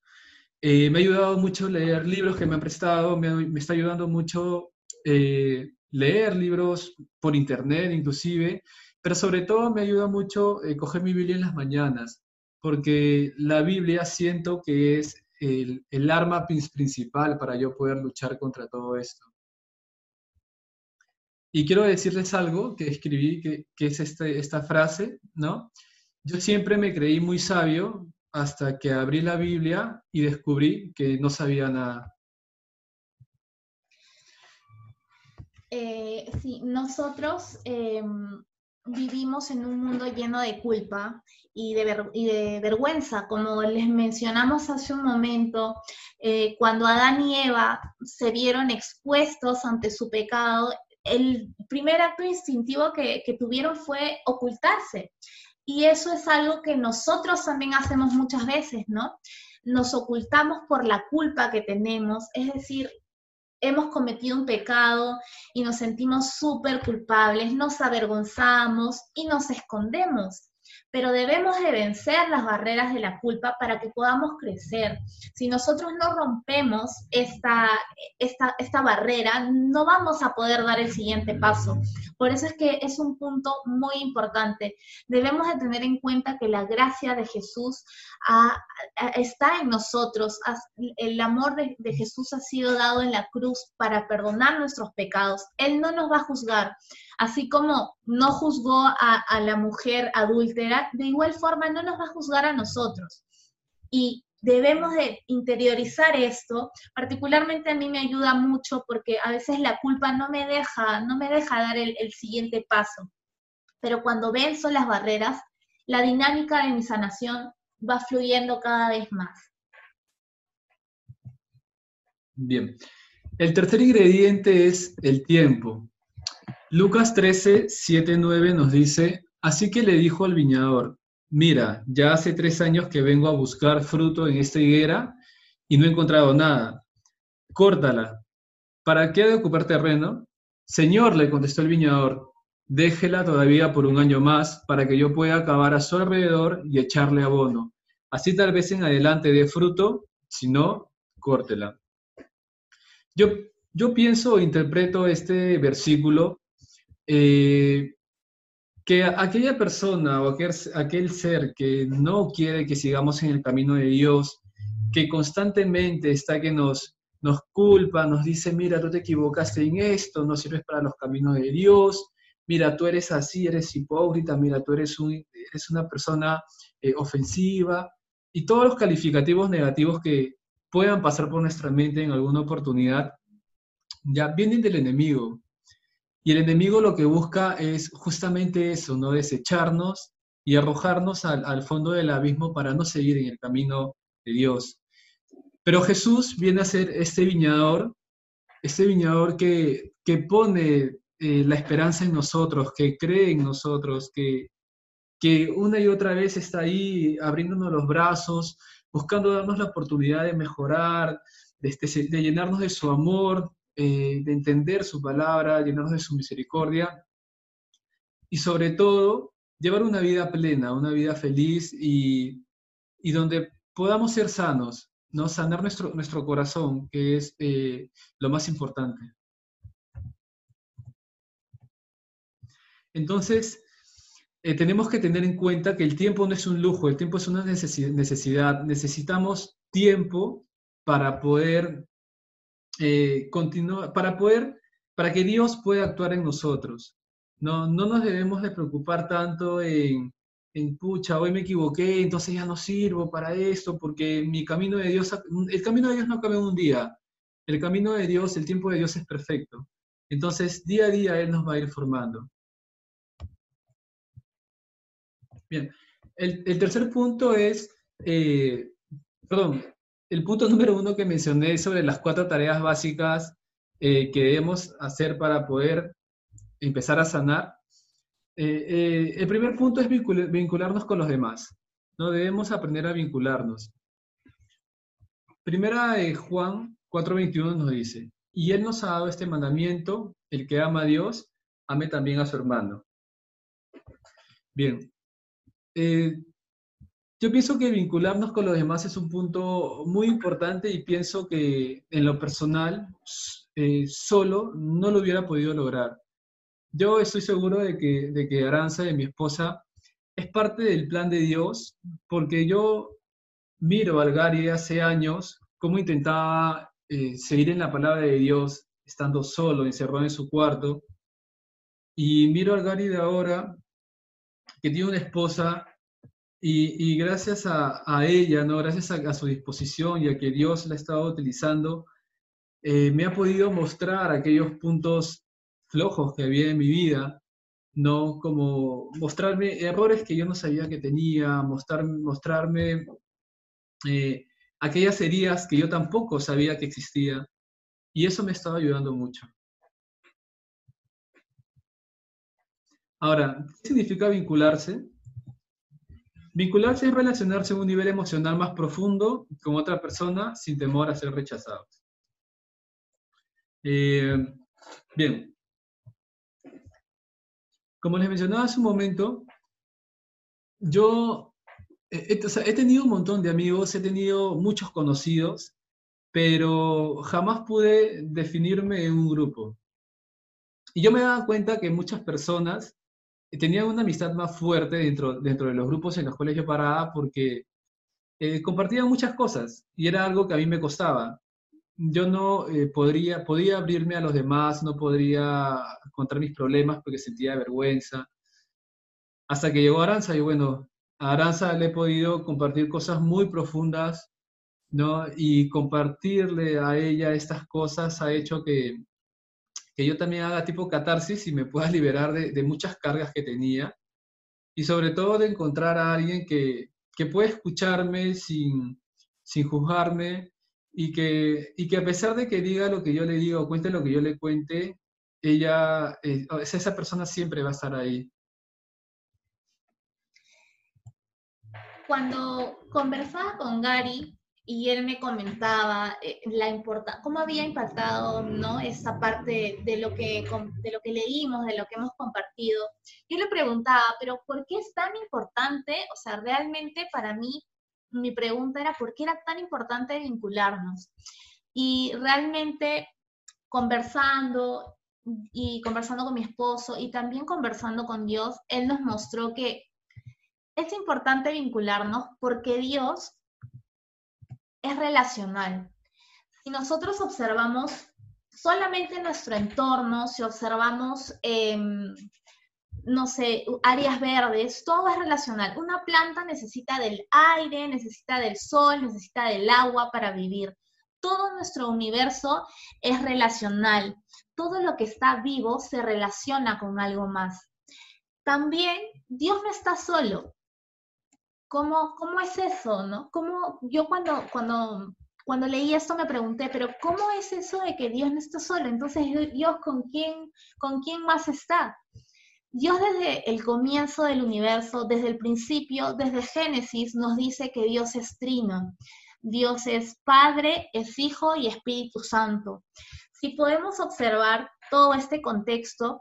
Eh, me ha ayudado mucho leer libros que me han prestado, me, me está ayudando mucho eh, leer libros por internet inclusive, pero sobre todo me ayuda mucho eh, coger mi Biblia en las mañanas, porque la Biblia siento que es el, arma principal para yo poder luchar contra todo esto. Y quiero decirles algo que escribí, que, que es este, esta frase, ¿no? Yo siempre me creí muy sabio hasta que abrí la Biblia y descubrí que no sabía nada. Eh, sí, nosotros em, vivimos en un mundo lleno de culpa y de, vergüenza, como les mencionamos hace un momento, eh, cuando Adán y Eva se vieron expuestos ante su pecado, el primer acto instintivo que, tuvieron fue ocultarse. Y eso es algo que nosotros también hacemos muchas veces, ¿no? Nos ocultamos por la culpa que tenemos, es decir, hemos cometido un pecado y nos sentimos súper culpables, nos avergonzamos y nos escondemos pero debemos de vencer las barreras de la culpa para que podamos crecer. Si nosotros no rompemos esta, esta, esta barrera, no vamos a poder dar el siguiente paso. Por eso es que es un punto muy importante. Debemos de tener en cuenta que la gracia de Jesús está en nosotros. El amor de, de Jesús ha sido dado en la cruz para perdonar nuestros pecados. Él no nos va a juzgar. Así como no juzgó a, la mujer adúltera, de igual forma no nos va a juzgar a nosotros. Y debemos de interiorizar esto, particularmente a mí me ayuda mucho porque a veces la culpa no me deja, no me deja dar el, el siguiente paso. Pero cuando venzo las barreras, la dinámica de mi sanación va fluyendo cada vez más. Bien. El tercer ingrediente es el tiempo. Lucas 13, 7, 9 nos dice, así que le dijo al viñador, mira, ya hace tres años que vengo a buscar fruto en esta higuera y no he encontrado nada. Córtala. ¿Para qué de ocupar terreno? Señor, le contestó el viñador, déjela todavía por un año más para que yo pueda acabar a su alrededor y echarle abono. Así tal vez en adelante dé fruto, si no, córtela. Yo, yo pienso interpreto este versículo eh, que aquella persona o aquel, ser que no quiere que sigamos en el camino de Dios, que constantemente está que nos, nos culpa, nos dice, mira, tú te equivocaste en esto, no sirves para los caminos de Dios, mira, tú eres así, eres hipócrita, mira, tú eres, un, eres una persona eh, ofensiva, y todos los calificativos negativos que puedan pasar por nuestra mente en alguna oportunidad, ya vienen del enemigo, y el enemigo lo que busca es justamente eso, ¿no? Desecharnos y arrojarnos al, fondo del abismo para no seguir en el camino de Dios. Pero Jesús viene a ser este viñador, este viñador que, que pone eh, la esperanza en nosotros, que cree en nosotros, que, que una y otra vez está ahí abriéndonos los brazos, buscando darnos la oportunidad de mejorar, de, llenarnos de su amor, eh, de entender su palabra, llenarnos de su misericordia y sobre todo llevar una vida plena, una vida feliz y, donde podamos ser sanos, ¿no? sanar nuestro, nuestro corazón, que es eh, lo más importante. Entonces, eh, tenemos que tener en cuenta que el tiempo no es un lujo, el tiempo es una necesidad. Necesitamos tiempo para poder eh, continuar, para poder, para que Dios pueda actuar en nosotros. No, no nos debemos de preocupar tanto en, pucha, hoy me equivoqué, entonces ya no sirvo para esto, porque mi camino de Dios, el camino de Dios no en un día. El camino de Dios, el tiempo de Dios es perfecto. Entonces, día a día Él nos va a ir formando. Bien, el, tercer punto es, eh, perdón, el punto número uno que mencioné sobre las cuatro tareas básicas eh, que debemos hacer para poder empezar a sanar. Eh, el primer punto es vincularnos con los demás. ¿no? Debemos aprender a vincularnos. Primera Juan 4:21 nos dice, y Él nos ha dado este mandamiento, el que ama a Dios, ame también a su hermano. Bien, eh, yo pienso que vincularnos con los demás es un punto muy importante y pienso que en lo personal, eh, solo no lo hubiera podido lograr. Yo estoy seguro de que, de que Aranza, de mi esposa, es parte del plan de Dios, porque yo miro a Gary hace años, cómo intentaba eh, seguir en la palabra de Dios, estando solo, encerrado en su cuarto, y miro a Gary de ahora, que tiene una esposa y, gracias a, ella, ¿no? gracias a, su disposición y a que Dios la ha estado utilizando, eh, me ha podido mostrar aquellos puntos flojos que había en mi vida, ¿no? Como mostrarme errores que yo no sabía que tenía, mostrar, mostrarme eh, aquellas heridas que yo tampoco sabía que existían. Y eso me estaba ayudando mucho. Ahora, ¿qué significa vincularse? Vincularse es relacionarse a un nivel emocional más profundo con otra persona sin temor a ser rechazados. Eh, bien. Como les mencionaba hace un momento, yo he, he tenido un montón de amigos, he tenido muchos conocidos, pero jamás pude definirme en un grupo. Y yo me daba cuenta que muchas personas tenía una amistad más fuerte dentro, dentro de los grupos en los cuales yo paraba porque eh, muchas cosas y era algo que a mí me costaba. Yo no eh, podría, podía abrirme a los demás, no podría contar mis problemas porque sentía vergüenza. Hasta que llegó Aranza y bueno, a Aranza le he podido compartir cosas muy profundas, ¿no? Y compartirle a ella estas cosas ha hecho que, que yo también haga tipo catarsis y me pueda [LAUGHS] liberar de, muchas cargas que tenía y sobre todo de encontrar a alguien que, que puede escucharme sin, sin juzgarme y que, y que a pesar de que diga lo que yo le diga o cuente lo que yo le cuente, ella, eh, esa persona siempre va a estar ahí. Cuando conversaba con Gary, y él me comentaba eh, la importa cómo había impactado ¿no? esa parte de lo, que, de lo que leímos, de lo que hemos compartido. Yo le preguntaba, pero ¿por qué es tan importante? O sea, realmente para mí mi pregunta era, ¿por qué era tan importante vincularnos? Y realmente conversando y conversando con mi esposo y también conversando con Dios, Él nos mostró que es importante vincularnos porque Dios es relacional. Si nosotros observamos solamente nuestro entorno, si observamos, em, no sé, áreas verdes, todo es relacional. Una planta necesita del aire, necesita del sol, necesita del agua para vivir. Todo nuestro universo es relacional. Todo lo que está vivo se relaciona con algo más. También Dios no está solo. ¿Cómo, cómo es eso, no? ¿Cómo, yo cuando, cuando, cuando leí esto me pregunté, pero ¿cómo es eso de que Dios no está solo? Entonces, ¿Dios con quién, con quién más está? Dios desde el comienzo del universo, desde el principio, desde Génesis, nos dice que Dios es trino. Dios es Padre, es Hijo y Espíritu Santo. Si podemos observar todo este contexto,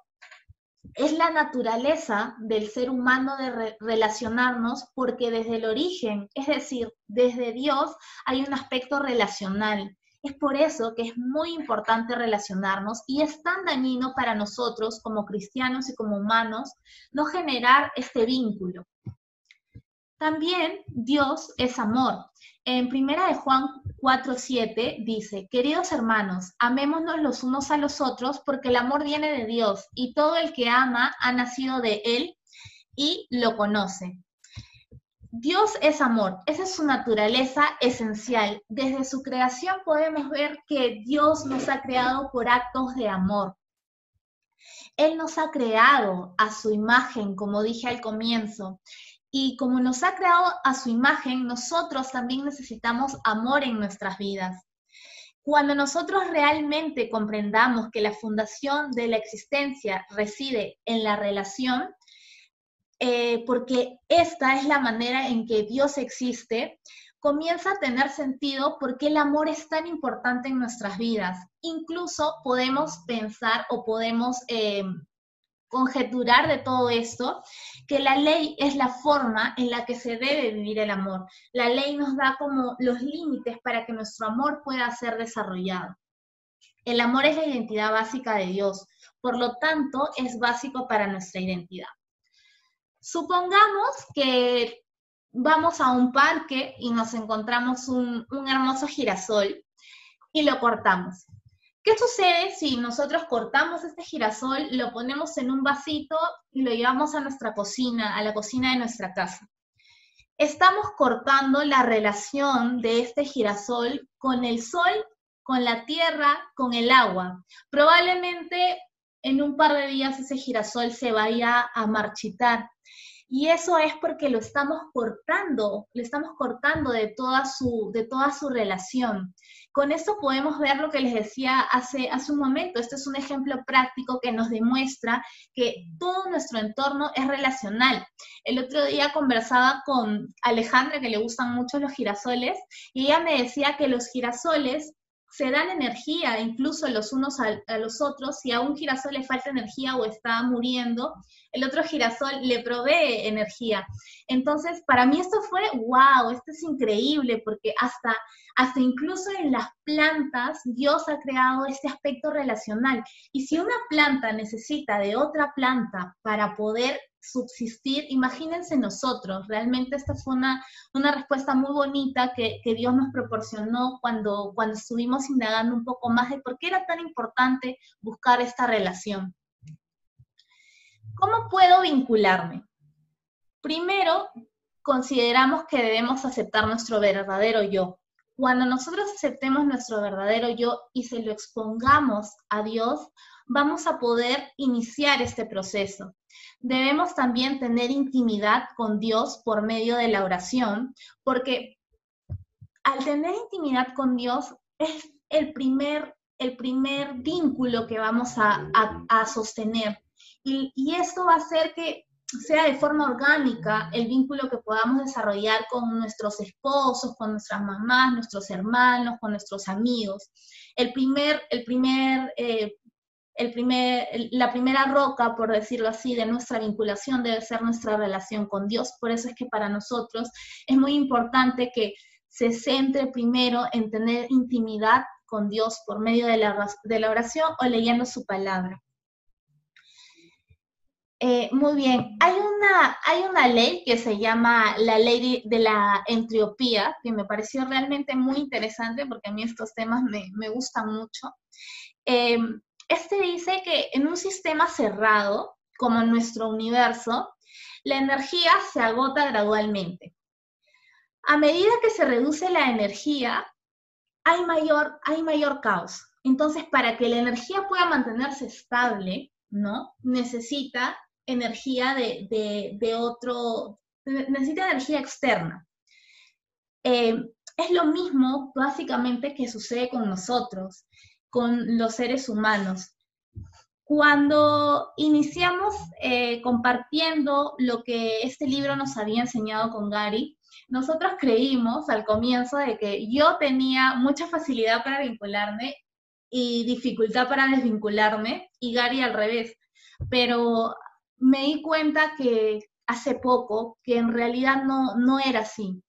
es la naturaleza del ser humano de relacionarnos porque desde el origen, es decir, desde Dios, hay un aspecto relacional. Es por eso que es muy importante relacionarnos y es tan dañino para nosotros como cristianos y como humanos no generar este vínculo. También Dios es amor. En primera de Juan 4:7 dice, "Queridos hermanos, amémonos los unos a los otros porque el amor viene de Dios y todo el que ama ha nacido de él y lo conoce." Dios es amor, esa es su naturaleza esencial. Desde su creación podemos ver que Dios nos ha creado por actos de amor. Él nos ha creado a su imagen, como dije al comienzo, y como nos ha creado a su imagen, nosotros también necesitamos amor en nuestras vidas. Cuando nosotros realmente comprendamos que la fundación de la existencia reside en la relación, eh, porque esta es la manera en que Dios existe, comienza a tener sentido porque el amor es tan importante en nuestras vidas. Incluso podemos pensar o podemos eh, conjeturar de todo esto que la ley es la forma en la que se debe vivir el amor. La ley nos da como los límites para que nuestro amor pueda ser desarrollado. El amor es la identidad básica de Dios, por lo tanto es básico para nuestra identidad. Supongamos que vamos a un parque y nos encontramos un, hermoso girasol y lo cortamos. ¿Qué sucede si nosotros cortamos este girasol, lo ponemos en un vasito y lo llevamos a nuestra cocina, a la cocina de nuestra casa? Estamos cortando la relación de este girasol con el sol, con la tierra, con el agua. Probablemente en un par de días ese girasol se vaya a marchitar. Y eso es porque lo estamos cortando, le estamos cortando de toda su, de toda su relación. Con esto podemos ver lo que les decía hace, hace un momento. Este es un ejemplo práctico que nos demuestra que todo nuestro entorno es relacional. El otro día conversaba con Alejandra, que le gustan mucho los girasoles, y ella me decía que los girasoles se dan energía incluso los unos a, los otros. Si a un girasol le falta energía o está muriendo, el otro girasol le provee energía. Entonces, para mí esto fue, wow, esto es increíble, porque hasta, hasta incluso en las plantas Dios ha creado este aspecto relacional. Y si una planta necesita de otra planta para poder subsistir, imagínense nosotros, realmente esta fue una, una respuesta muy bonita que, que, Dios nos proporcionó cuando, cuando estuvimos indagando un poco más de por qué era tan importante buscar esta relación. ¿Cómo puedo vincularme? Primero, consideramos que debemos aceptar nuestro verdadero yo. Cuando nosotros aceptemos nuestro verdadero yo y se lo expongamos a Dios, vamos a poder iniciar este proceso. Debemos también tener intimidad con Dios por medio de la oración, porque al tener intimidad con Dios es el primer, el primer vínculo que vamos a, sostener. Y, y esto va a hacer que sea de forma orgánica el vínculo que podamos desarrollar con nuestros esposos, con nuestras mamás, nuestros hermanos, con nuestros amigos. El primer, el primer eh, el primer, la primera roca, por decirlo así, de nuestra vinculación debe ser nuestra relación con Dios. Por eso es que para nosotros es muy importante que se centre primero en tener intimidad con Dios por medio de la, de la oración o leyendo su palabra. Eh, muy bien, hay una, hay una ley que se llama la ley de la entropía, que me pareció realmente muy interesante porque a mí estos temas me, me gustan mucho. Eh, este dice que en un sistema cerrado, como nuestro universo, la energía se agota gradualmente. A medida que se reduce la energía, hay mayor, hay mayor caos. Entonces, para que la energía pueda mantenerse estable, ¿no? Necesita energía de, otro, necesita energía externa. Eh, es lo mismo básicamente que sucede con nosotros con los seres humanos. Cuando iniciamos eh, compartiendo lo que este libro nos había enseñado con Gary, nosotros creímos al comienzo de que yo tenía mucha facilidad para vincularme y dificultad para desvincularme y Gary al revés. Pero me di cuenta que hace poco que en realidad no, no era así.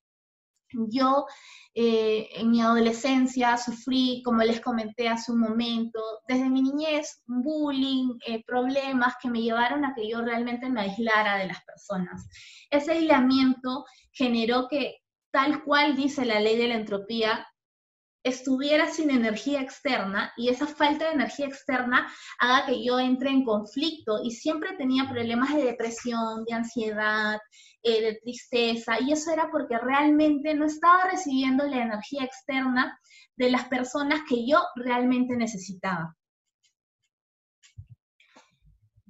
Yo eh, en mi adolescencia sufrí, como les comenté hace un momento, desde mi niñez, bullying, eh, problemas que me llevaron a que yo realmente me aislara de las personas. Ese aislamiento generó que, tal cual dice la ley de la entropía, estuviera sin energía externa y esa falta de energía externa haga que yo entre en conflicto y siempre tenía problemas de depresión, de ansiedad, eh, de tristeza y eso era porque realmente no estaba recibiendo la energía externa de las personas que yo realmente necesitaba.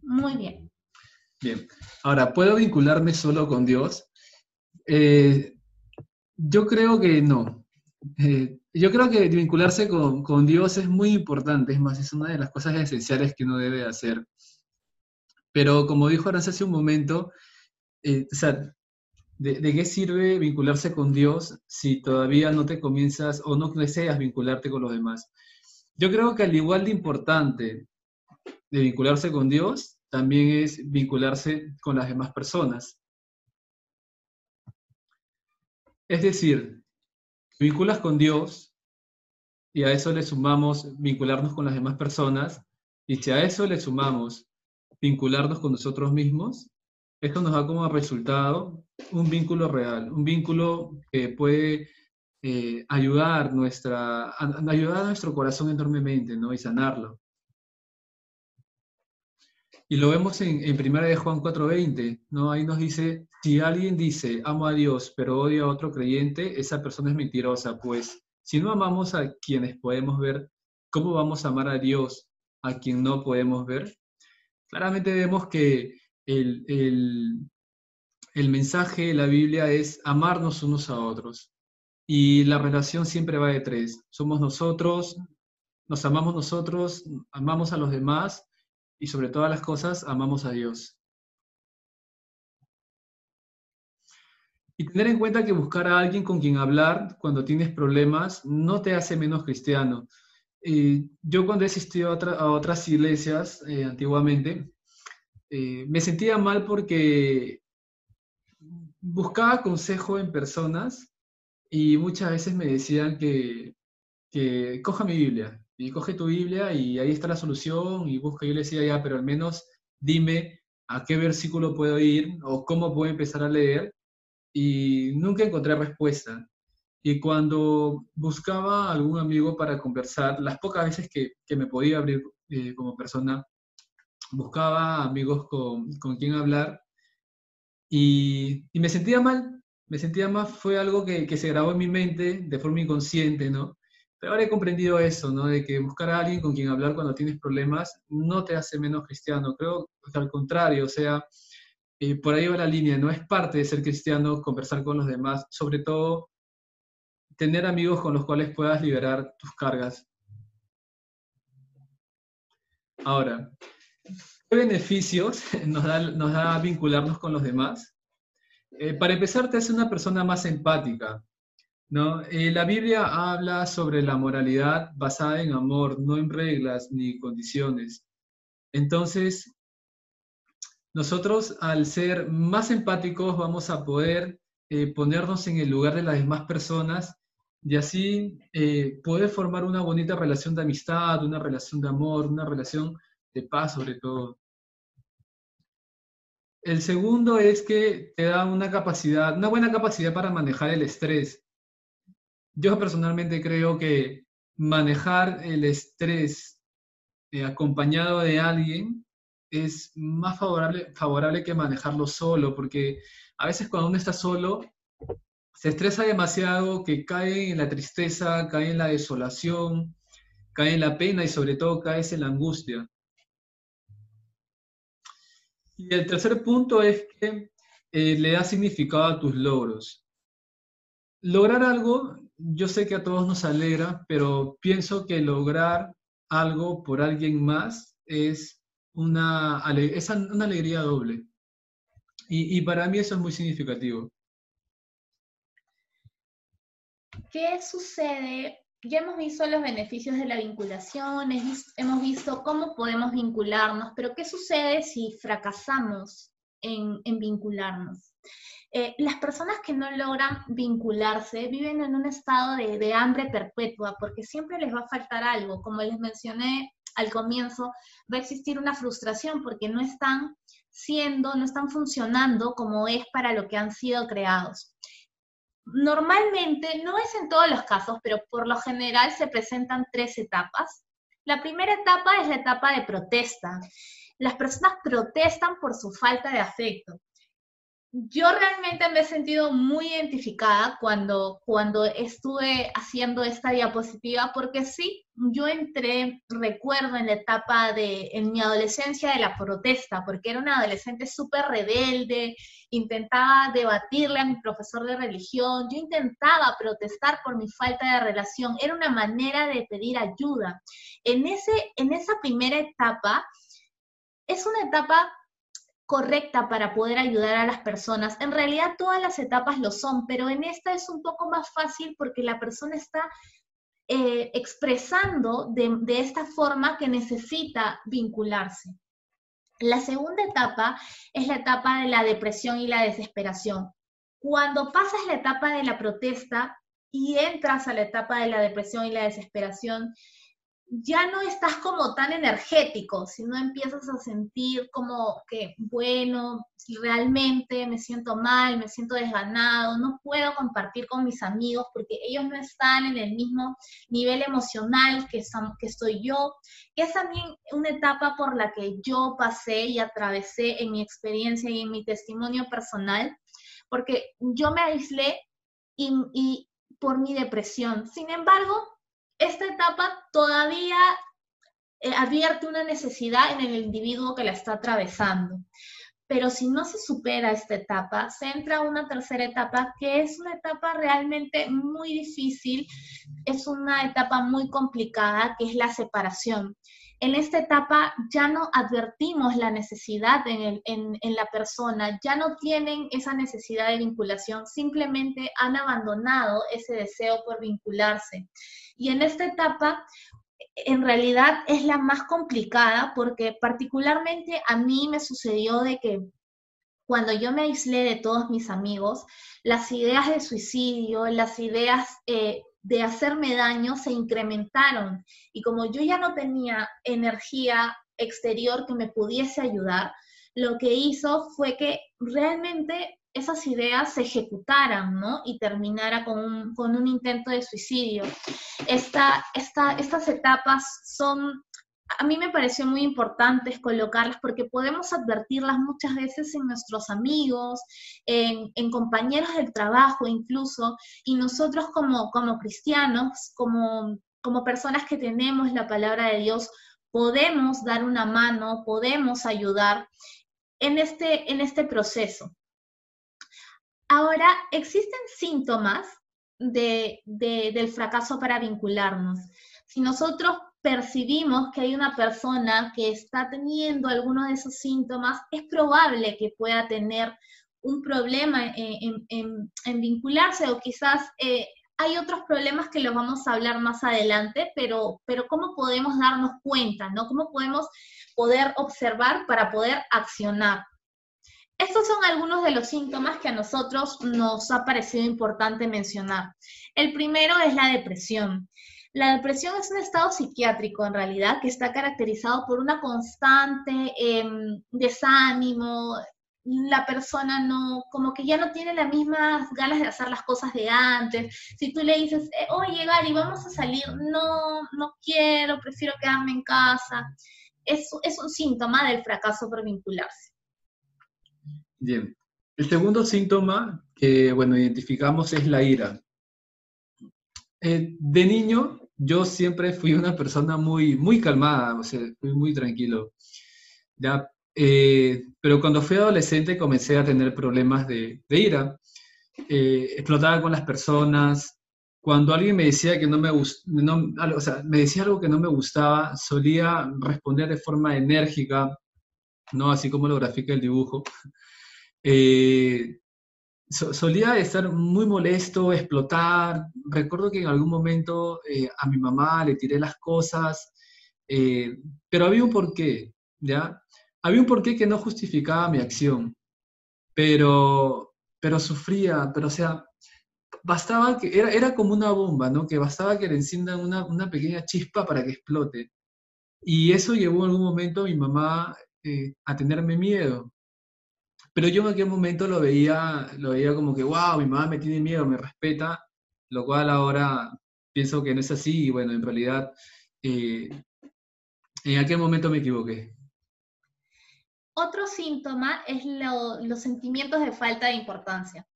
Muy bien. Bien. Ahora, ¿puedo vincularme solo con Dios? Eh, yo creo que no. Eh, yo creo que vincularse con, Dios es muy importante, es más, es una de las cosas esenciales que uno debe hacer. Pero como dijo Aranza hace un momento, eh, o sea, ¿de, qué sirve vincularse con Dios si todavía no te comienzas o no deseas vincularte con los demás? Yo creo que al igual de importante de vincularse con Dios, también es vincularse con las demás personas. Es decir, vinculas con Dios y a eso le sumamos vincularnos con las demás personas, y si a eso le sumamos vincularnos con nosotros mismos, esto nos da como resultado un vínculo real, un vínculo que puede eh, ayudar, nuestra, ayudar a nuestro corazón enormemente ¿no? y sanarlo. Y lo vemos en, en 1 de Juan 4:20, ¿no? Ahí nos dice, si alguien dice, amo a Dios, pero odia a otro creyente, esa persona es mentirosa, pues si no amamos a quienes podemos ver, ¿cómo vamos a amar a Dios a quien no podemos ver? Claramente vemos que el, el mensaje de la Biblia es amarnos unos a otros. Y la relación siempre va de tres. Somos nosotros, nos amamos nosotros, amamos a los demás y sobre todas las cosas amamos a Dios. Y tener en cuenta que buscar a alguien con quien hablar cuando tienes problemas no te hace menos cristiano. yo cuando he asistido a, otras iglesias eh, antiguamente, eh, me sentía mal porque buscaba consejo en personas y muchas veces me decían que, que coja mi Biblia, y coge tu Biblia y ahí está la solución y busca. Yo le decía, ya, pero al menos dime a qué versículo puedo ir o cómo puedo empezar a leer. Y nunca encontré respuesta. Y cuando buscaba algún amigo para conversar, las pocas veces que, que me podía abrir eh, como persona, buscaba amigos con, con quien hablar y, y, me sentía mal. Me sentía mal, fue algo que, que se grabó en mi mente de forma inconsciente, ¿no? Ahora he comprendido eso, ¿no? De que buscar a alguien con quien hablar cuando tienes problemas no te hace menos cristiano. Creo que al contrario, o sea, eh, por ahí va la línea, no es parte de ser cristiano conversar con los demás, sobre todo tener amigos con los cuales puedas liberar tus cargas. Ahora, ¿qué beneficios [LAUGHS] nos da, nos da vincularnos con los demás? Eh, para empezar, te hace una persona más empática. ¿No? Eh, la Biblia habla sobre la moralidad basada en amor, no en reglas ni condiciones. Entonces, nosotros al ser más empáticos vamos a poder eh, ponernos en el lugar de las demás personas y así eh, poder formar una bonita relación de amistad, una relación de amor, una relación de paz sobre todo. El segundo es que te da una capacidad, una buena capacidad para manejar el estrés. Yo personalmente creo que manejar el estrés eh, acompañado de alguien es más favorable, que manejarlo solo, porque a veces cuando uno está solo, se estresa demasiado que cae en la tristeza, cae en la desolación, cae en la pena y sobre todo cae en la angustia. Y el tercer punto es que eh, le da significado a tus logros. Lograr algo yo sé que a todos nos alegra, pero pienso que lograr algo por alguien más es una, una alegría doble. Y, y para mí eso es muy significativo. ¿Qué sucede ya hemos visto los beneficios de la vinculación, hemos visto cómo podemos vincularnos, pero ¿qué sucede si fracasamos en, vincularnos? Eh, las personas que no logran vincularse viven en un estado de, de, hambre perpetua porque siempre les va a faltar algo. Como les mencioné al comienzo, va a existir una frustración porque no están siendo, no están funcionando como es para lo que han sido creados. Normalmente, no es en todos los casos, pero por lo general se presentan tres etapas. La primera etapa es la etapa de protesta. Las personas protestan por su falta de afecto yo realmente me he sentido muy identificada cuando, cuando estuve haciendo esta diapositiva, porque sí, yo entré, recuerdo en la etapa de, en mi adolescencia de la protesta, porque era una adolescente súper rebelde, intentaba debatirle a mi profesor de religión, yo intentaba protestar por mi falta de relación, era una manera de pedir ayuda. En, ese, en esa primera etapa, es una etapa correcta para poder ayudar a las personas. En realidad todas las etapas lo son, pero en esta es un poco más fácil porque la persona está eh, expresando de, de esta forma que necesita vincularse. La segunda etapa es la etapa de la depresión y la desesperación. Cuando pasas la etapa de la protesta y entras a la etapa de la depresión y la desesperación, ya no estás como tan energético, sino empiezas a sentir como que, bueno, realmente me siento mal, me siento desganado, no puedo compartir con mis amigos porque ellos no están en el mismo nivel emocional que, que estoy yo, es también una etapa por la que yo pasé y atravesé en mi experiencia y en mi testimonio personal, porque yo me aislé y por mi depresión. Sin embargo, esta etapa todavía eh, advierte una necesidad en el individuo que la está atravesando. Pero si no se supera esta etapa, se entra a una tercera etapa que es una etapa realmente muy difícil, es una etapa muy complicada, que es la separación en esta etapa ya no advertimos la necesidad en, la persona, ya no tienen esa necesidad de vinculación, simplemente han abandonado ese deseo por vincularse. Y en esta etapa, en realidad es la más complicada porque particularmente a mí me sucedió de que cuando yo me aislé de todos mis amigos, las ideas de suicidio, las ideas eh, de hacerme daño se incrementaron. Y como yo ya no tenía energía exterior que me pudiese ayudar, lo que hizo fue que realmente esas ideas se ejecutaran, ¿no? Y terminara con un, con un intento de suicidio. Esta, esta, estas etapas son a mí me pareció muy importante colocarlas porque podemos advertirlas muchas veces en nuestros amigos, en, compañeros del trabajo incluso, y nosotros como, como cristianos, como, como personas que tenemos la palabra de Dios, podemos dar una mano, podemos ayudar en este, en este proceso. Ahora, existen síntomas del fracaso para vincularnos. Si nosotros percibimos que hay una persona que está teniendo alguno de esos síntomas, es probable que pueda tener un problema en, vincularse o quizás eh, hay otros problemas que los vamos a hablar más adelante, pero, pero ¿cómo podemos darnos cuenta? ¿no? ¿Cómo podemos poder observar para poder accionar? Estos son algunos de los síntomas que a nosotros nos ha parecido importante mencionar. El primero es la depresión. La depresión es un estado psiquiátrico en realidad que está caracterizado por una constante em, desánimo, la persona no, como que ya no tiene las mismas ganas de hacer las cosas de antes. Si tú le dices, eh, oye Gary, vamos a salir, no, no quiero, prefiero quedarme en casa. Es, es un síntoma del fracaso por vincularse. Bien. El segundo síntoma que, bueno, identificamos es la ira. Eh, de niño, yo siempre fui una persona muy, muy calmada, o sea, fui muy tranquilo. ¿ya? Eh, pero cuando fui adolescente comencé a tener problemas de, ira. Eh, explotaba con las personas, cuando alguien me decía que no me gustaba, o sea, me decía algo que no me gustaba, solía responder de forma enérgica, ¿no? Así como lo grafica el dibujo. Eh, solía estar muy molesto, explotar. Recuerdo que en algún momento eh, a mi mamá le tiré las cosas, eh, pero había un porqué, ¿ya? Había un porqué que no justificaba mi acción, pero, pero sufría, pero o sea, bastaba que, era, era como una bomba, ¿no? Que bastaba que le enciendan una, una pequeña chispa para que explote. Y eso llevó en algún momento a mi mamá eh, a tenerme miedo. Pero yo en aquel momento lo veía, lo veía como que, wow, mi mamá me tiene miedo, me respeta, lo cual ahora pienso que no es así y bueno, en realidad eh, en aquel momento me equivoqué. Otro síntoma es los sentimientos de falta de importancia.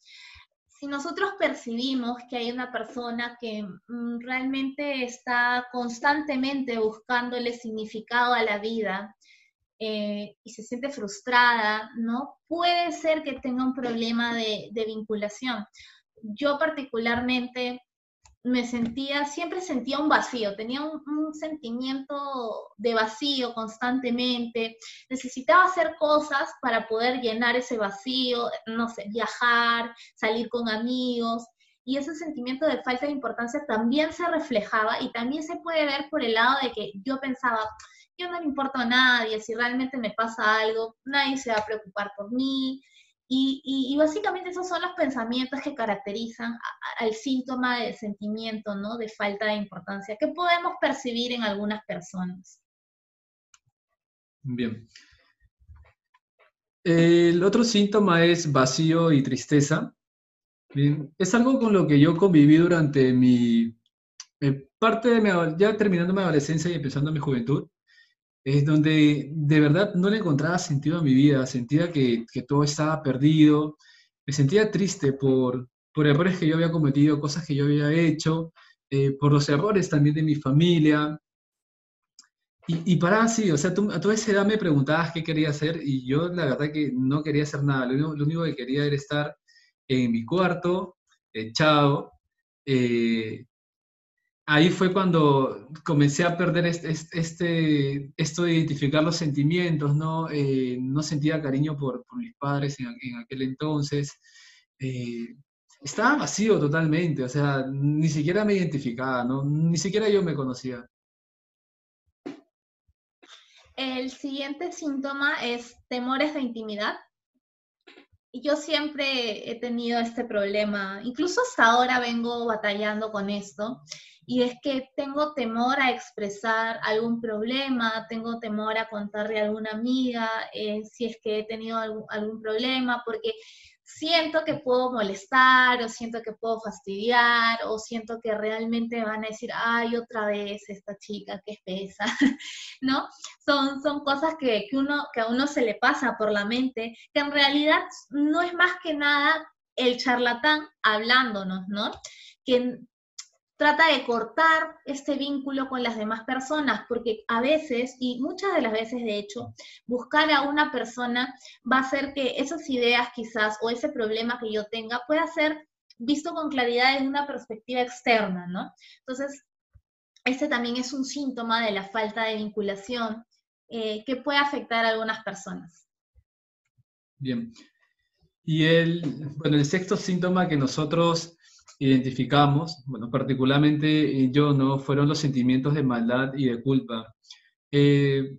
Si nosotros percibimos que hay una persona que mm, realmente está constantemente buscándole significado a la vida, eh, y se siente frustrada, ¿no? Puede ser que tenga un problema de, vinculación. Yo particularmente me sentía, siempre sentía un vacío, tenía un, un, sentimiento de vacío constantemente, necesitaba hacer cosas para poder llenar ese vacío, no sé, viajar, salir con amigos, y ese sentimiento de falta de importancia también se reflejaba y también se puede ver por el lado de que yo pensaba, yo no le importo a nadie, si realmente me pasa algo, nadie se va a preocupar por mí. Y, básicamente esos son los pensamientos que caracterizan al síntoma de sentimiento, ¿no? De falta de importancia, que podemos percibir en algunas personas. Bien. El otro síntoma es vacío y tristeza. Es algo con lo que yo conviví durante mi eh, parte de mi, ya terminando mi adolescencia y empezando mi juventud es donde de verdad no le encontraba sentido a mi vida, sentía que, todo estaba perdido, me sentía triste por, por errores que yo había cometido, cosas que yo había hecho, eh, por los errores también de mi familia. Y, y para así, o sea, tú, a toda esa edad me preguntabas qué quería hacer y yo la verdad que no quería hacer nada, lo único, que quería era estar en mi cuarto, echado, eh, ahí fue cuando comencé a perder este, este, esto de identificar los sentimientos, ¿no? Eh, no sentía cariño por, mis padres en, aquel entonces. Eh, estaba vacío totalmente, o sea, ni siquiera me identificaba, ¿no? Ni siquiera yo me conocía. El siguiente síntoma es temores de intimidad. Y yo siempre he tenido este problema, incluso hasta ahora vengo batallando con esto y es que tengo temor a expresar algún problema, tengo temor a contarle a alguna amiga eh, si es que he tenido algún, problema, porque siento que puedo molestar o siento que puedo fastidiar o siento que realmente van a decir, ay, otra vez esta chica que espesa, [LAUGHS] ¿no? Son, son cosas que, que, uno, que a uno se le pasa por la mente, que en realidad no es más que nada el charlatán hablándonos, ¿no? Que trata de cortar este vínculo con las demás personas, porque a veces, y muchas de las veces de hecho, buscar a una persona va a hacer que esas ideas quizás o ese problema que yo tenga pueda ser visto con claridad desde una perspectiva externa, ¿no? Entonces, este también es un síntoma de la falta de vinculación eh, que puede afectar a algunas personas. Bien. Y el, bueno, el sexto síntoma que nosotros identificamos, bueno, particularmente eh, yo, ¿no? Fueron los sentimientos de maldad y de culpa. Eh,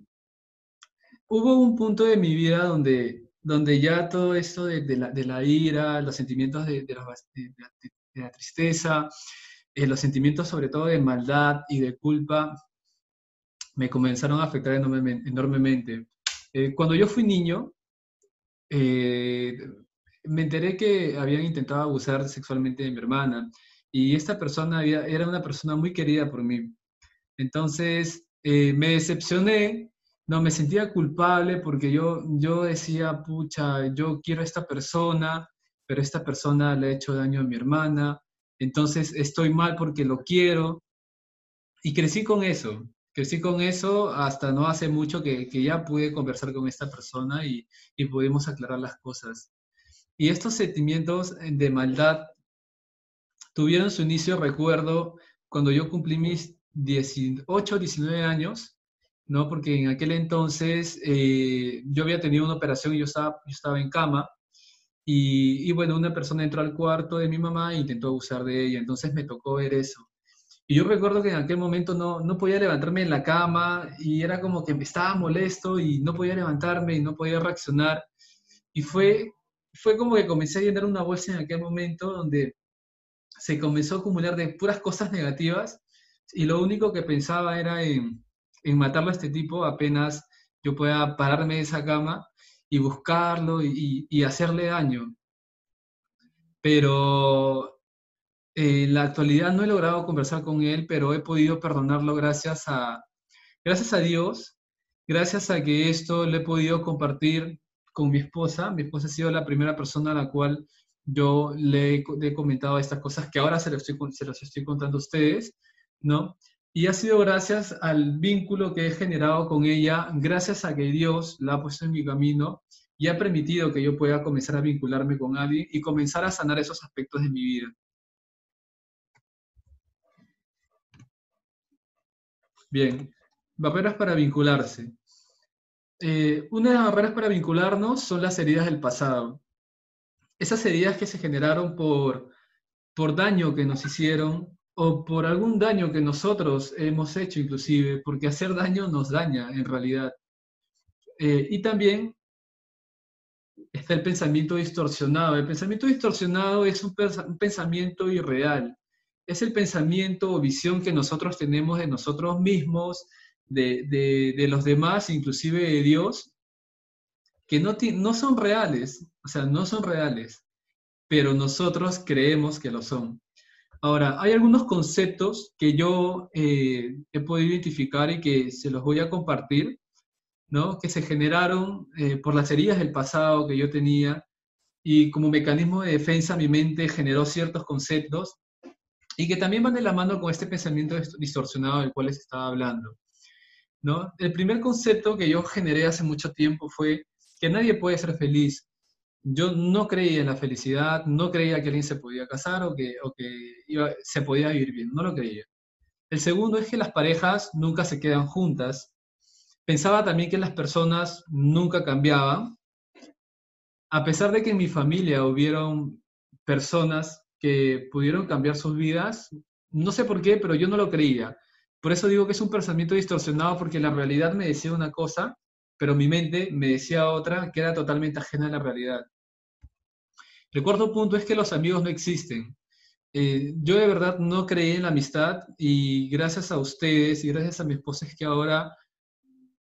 hubo un punto de mi vida donde, donde ya todo esto de, la, ira, los sentimientos de, la, tristeza, eh, los sentimientos sobre todo de maldad y de culpa, me comenzaron a afectar enormemente. cuando yo fui niño, me enteré que habían intentado abusar sexualmente de mi hermana y esta persona era una persona muy querida por mí. Entonces eh, me decepcioné, no me sentía culpable porque yo, yo decía, pucha, yo quiero a esta persona, pero esta persona le ha hecho daño a mi hermana, entonces estoy mal porque lo quiero. Y crecí con eso, crecí con eso hasta no hace mucho que, ya pude conversar con esta persona y, y pudimos aclarar las cosas. Y estos sentimientos de maldad tuvieron su inicio, recuerdo, cuando yo cumplí mis 18, 19 años, ¿no? Porque en aquel entonces eh, yo había tenido una operación y yo estaba, estaba en cama. Y, y, bueno, una persona entró al cuarto de mi mamá e intentó abusar de ella. Entonces me tocó ver eso. Y yo recuerdo que en aquel momento no, no podía levantarme en la cama y era como que me estaba molesto y no podía levantarme y no podía reaccionar. Y fue, fue como que comencé a llenar una bolsa en aquel momento donde se comenzó a acumular de puras cosas negativas y lo único que pensaba era en, en matarlo a este tipo apenas yo pueda pararme de esa cama y buscarlo y, y hacerle daño. Pero en la actualidad no he logrado conversar con él, pero he podido perdonarlo gracias a, gracias a Dios, gracias a que esto lo he podido compartir con mi esposa. Mi esposa ha sido la primera persona a la cual yo le he, comentado estas cosas que ahora se las, estoy, contando a ustedes, ¿no? Y ha sido gracias al vínculo que he generado con ella, gracias a que Dios la ha puesto en mi camino y ha permitido que yo pueda comenzar a vincularme con alguien y comenzar a sanar esos aspectos de mi vida. Bien, barreras para vincularse. Eh, una de las barreras para vincularnos son las heridas del pasado. Esas heridas que se generaron por, por daño que nos hicieron o por algún daño que nosotros hemos hecho inclusive, porque hacer daño nos daña en realidad. Eh, y también está el pensamiento distorsionado. El pensamiento distorsionado es un pensamiento irreal es el pensamiento o visión que nosotros tenemos de nosotros mismos, de, los demás, inclusive de Dios, que no, no son reales, o sea, no son reales, pero nosotros creemos que lo son. Ahora, hay algunos conceptos que yo eh, he podido identificar y que se los voy a compartir, ¿no? que se generaron eh, por las heridas del pasado que yo tenía y como mecanismo de defensa mi mente generó ciertos conceptos y que también van de la mano con este pensamiento distorsionado del cual les estaba hablando. El primer concepto que yo generé hace mucho tiempo fue que nadie puede ser feliz. Yo no creía en la felicidad, no creía que alguien se podía casar o que, o que se podía vivir bien, no lo creía. El segundo es que las parejas nunca se quedan juntas. Pensaba también que las personas nunca cambiaban. A pesar de que en mi familia hubieron personas que pudieron cambiar sus vidas. No sé por qué, pero yo no lo creía. Por eso digo que es un pensamiento distorsionado porque la realidad me decía una cosa, pero mi mente me decía otra que era totalmente ajena a la realidad. El cuarto punto es que los amigos no existen. Eh, yo de verdad no creí en la amistad y gracias a ustedes y gracias a mi esposa es que ahora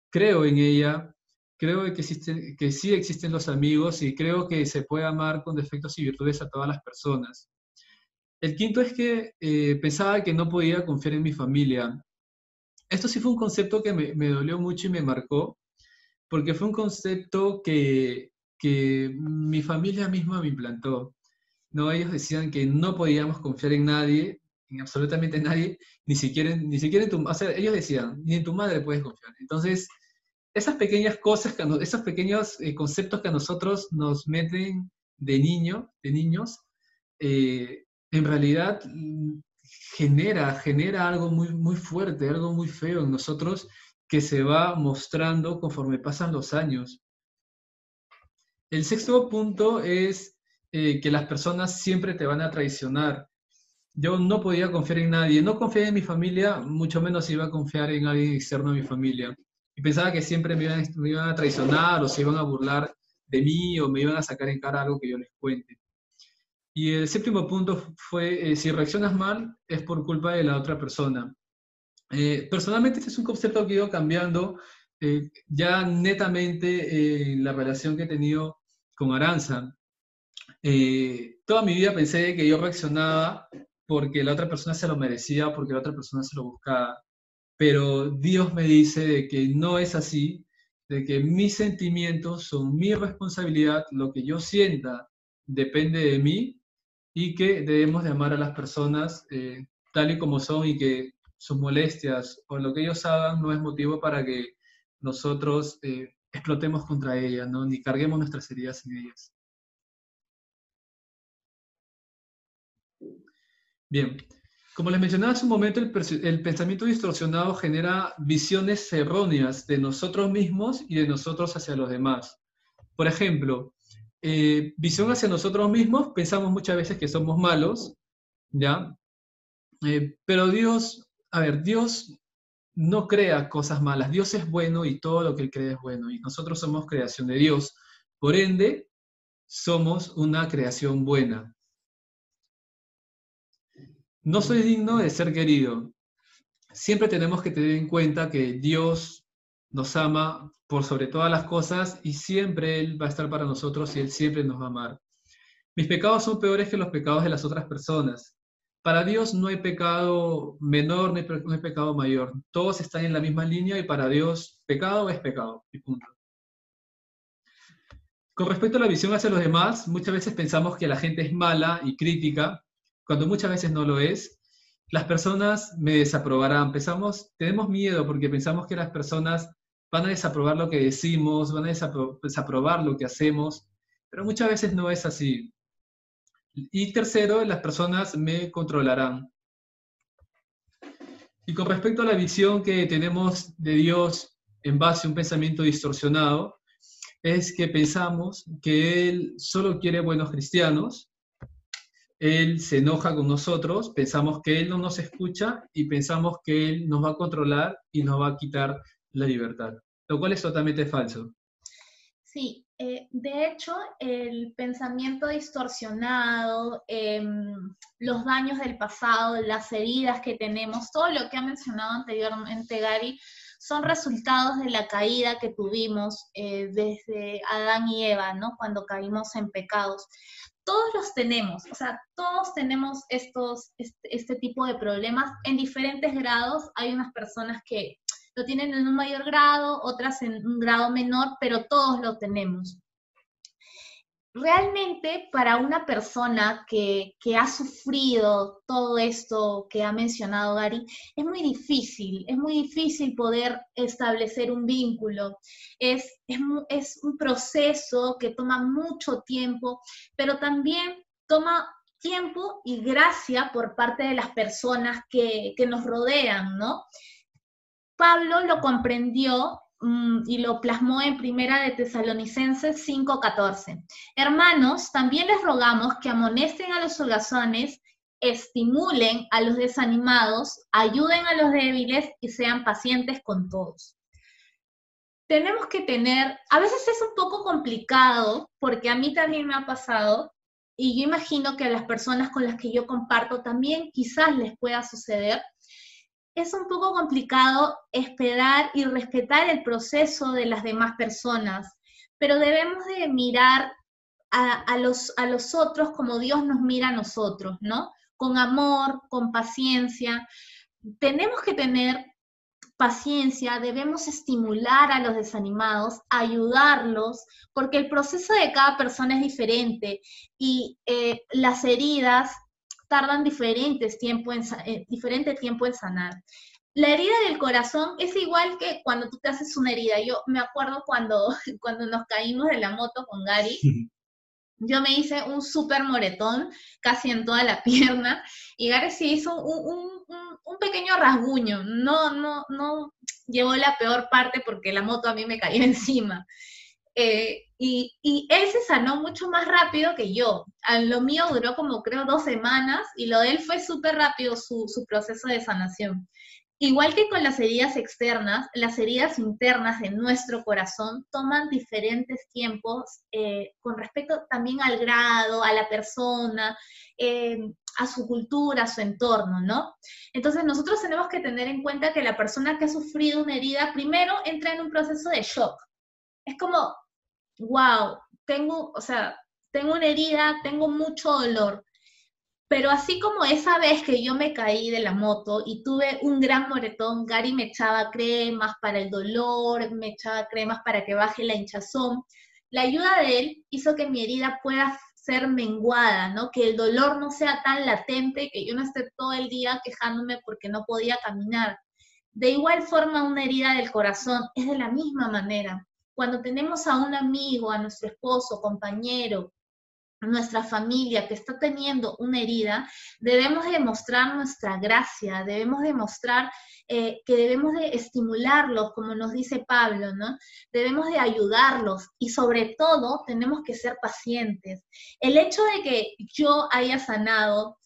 creo en ella, creo que, existen, que sí existen los amigos y creo que se puede amar con defectos y virtudes a todas las personas. El quinto es que eh, pensaba que no podía confiar en mi familia. Esto sí fue un concepto que me, dolió mucho y me marcó, porque fue un concepto que, mi familia misma me implantó. ¿no? Ellos decían que no podíamos confiar en nadie, en absolutamente nadie, ni siquiera, ni siquiera en tu... O sea, ellos decían, ni en tu madre puedes confiar. Entonces, esas pequeñas cosas, esos pequeños eh, conceptos que a nosotros nos meten de niño, de niños, eh, en realidad mm, genera, genera algo muy, muy fuerte, algo muy feo en nosotros que se va mostrando conforme pasan los años. El sexto punto es eh, que las personas siempre te van a traicionar. Yo no podía confiar en nadie, no confiaba en mi familia, mucho menos iba a confiar en alguien externo a mi familia. Y pensaba que siempre me iban, me iban a traicionar o se iban a burlar de mí o me iban a sacar en cara algo que yo les cuente. Y el séptimo punto fue, eh, si reaccionas mal, es por culpa de la otra persona. Eh, personalmente, este es un concepto que he ido cambiando eh, ya netamente en la relación que he tenido con Aranza. toda mi vida pensé que yo reaccionaba porque la otra persona se lo merecía, porque la otra persona se lo buscaba. Pero Dios me dice de que no es así, de que mis sentimientos son mi responsabilidad, lo que yo sienta depende de mí y que debemos de amar a las personas eh, tal y como son y que sus molestias o lo que ellos hagan no es motivo para que nosotros eh, explotemos contra ellas, ni carguemos nuestras heridas en ellas. Bien, como les mencionaba hace un momento, el, el, pensamiento distorsionado genera visiones erróneas de nosotros mismos y de nosotros hacia los demás. Por ejemplo, eh, visión hacia nosotros mismos, pensamos muchas veces que somos malos, ¿ya? Eh, pero Dios, a ver, Dios no crea cosas malas, Dios es bueno y todo lo que Él cree es bueno, y nosotros somos creación de Dios. Por ende, somos una creación buena. No soy digno de ser querido. Siempre tenemos que tener en cuenta que Dios nos ama por sobre todas las cosas y siempre Él va a estar para nosotros y Él siempre nos va a amar. Mis pecados son peores que los pecados de las otras personas. Para Dios no hay pecado menor hay pecado mayor. Todos están en la misma línea y para Dios pecado es pecado. Y punto. Con respecto a la visión hacia los demás, muchas veces pensamos que la gente es mala y crítica, cuando muchas veces no lo es. Las personas me desaprobarán. Pensamos, tenemos miedo porque pensamos que las personas van a desaprobar lo que decimos, van a desaprobar lo que hacemos, pero muchas veces no es así. Y tercero, las personas me controlarán. Y con respecto a la visión que tenemos de Dios en base a un pensamiento distorsionado, es que pensamos que Él solo quiere buenos cristianos, Él se enoja con nosotros, pensamos que Él no nos escucha y pensamos que Él nos va a controlar y nos va a quitar la libertad, lo cual es totalmente falso. Sí, eh, de hecho, el pensamiento distorsionado, em, los daños del pasado, las heridas que tenemos, todo lo que ha mencionado anteriormente Gary, son resultados de la caída que tuvimos eh, desde Adán y Eva, ¿no? Cuando caímos en pecados. Todos los tenemos, o sea, todos tenemos estos, este, este tipo de problemas en diferentes grados. Hay unas personas que lo tienen en un mayor grado, otras en un grado menor, pero todos lo tenemos. Realmente para una persona que, ha sufrido todo esto que ha mencionado Gary, es muy difícil, es muy difícil poder establecer un vínculo. Es, es, un proceso que toma mucho tiempo, pero también toma tiempo y gracia por parte de las personas que, que nos rodean, ¿no? Pablo lo comprendió y lo plasmó en Primera de Tesalonicenses 5:14. Hermanos, también les rogamos que amonesten a los holgazones, estimulen a los desanimados, ayuden a los débiles y sean pacientes con todos. Tenemos que tener, a veces es un poco complicado, porque a mí también me ha pasado, y yo imagino que a las personas con las que yo comparto también quizás les pueda suceder, es un poco complicado esperar y respetar el proceso de las demás personas, pero debemos de mirar a, los, a los otros como Dios nos mira a nosotros, ¿no? Con amor, con paciencia. Tenemos que tener paciencia, debemos estimular a los desanimados, ayudarlos, porque el proceso de cada persona es diferente y eh, las heridas tardan diferentes tiempo en, eh, diferente tiempo en sanar. La herida del corazón es igual que cuando tú te haces una herida. Yo me acuerdo cuando, [LAUGHS] cuando nos caímos de la moto con Gary, [LAUGHS] yo me hice un súper moretón casi en toda la [LAUGHS] pierna y Gary se hizo un, un, un, pequeño rasguño. No, no, no llevó la peor parte porque la moto a mí me cayó encima. Eh, y, él se sanó mucho más rápido que yo. A lo mío duró como creo dos semanas y lo de él fue súper rápido su, proceso de sanación. Igual que con las heridas externas, las heridas internas de nuestro corazón toman diferentes tiempos eh, con respecto también al grado, a la persona, eh, a su cultura, a su entorno, ¿no? Entonces nosotros tenemos que tener en cuenta que la persona que ha sufrido una herida primero entra en un proceso de shock. Es como, wow, tengo, o sea, tengo una herida, tengo mucho dolor. Pero así como esa vez que yo me caí de la moto y tuve un gran moretón, Gary me echaba cremas para el dolor, me echaba cremas para que baje la hinchazón. La ayuda de él hizo que mi herida pueda ser menguada, ¿no? Que el dolor no sea tan latente, que yo no esté todo el día quejándome porque no podía caminar. De igual forma, una herida del corazón es de la misma manera. Cuando tenemos a un amigo, a nuestro esposo, compañero, nuestra familia que está teniendo una herida, debemos demostrar nuestra gracia, debemos demostrar eh, que debemos de estimularlos, como nos dice Pablo, ¿no? Debemos de ayudarlos y sobre todo tenemos que ser pacientes. El hecho de que yo haya sanado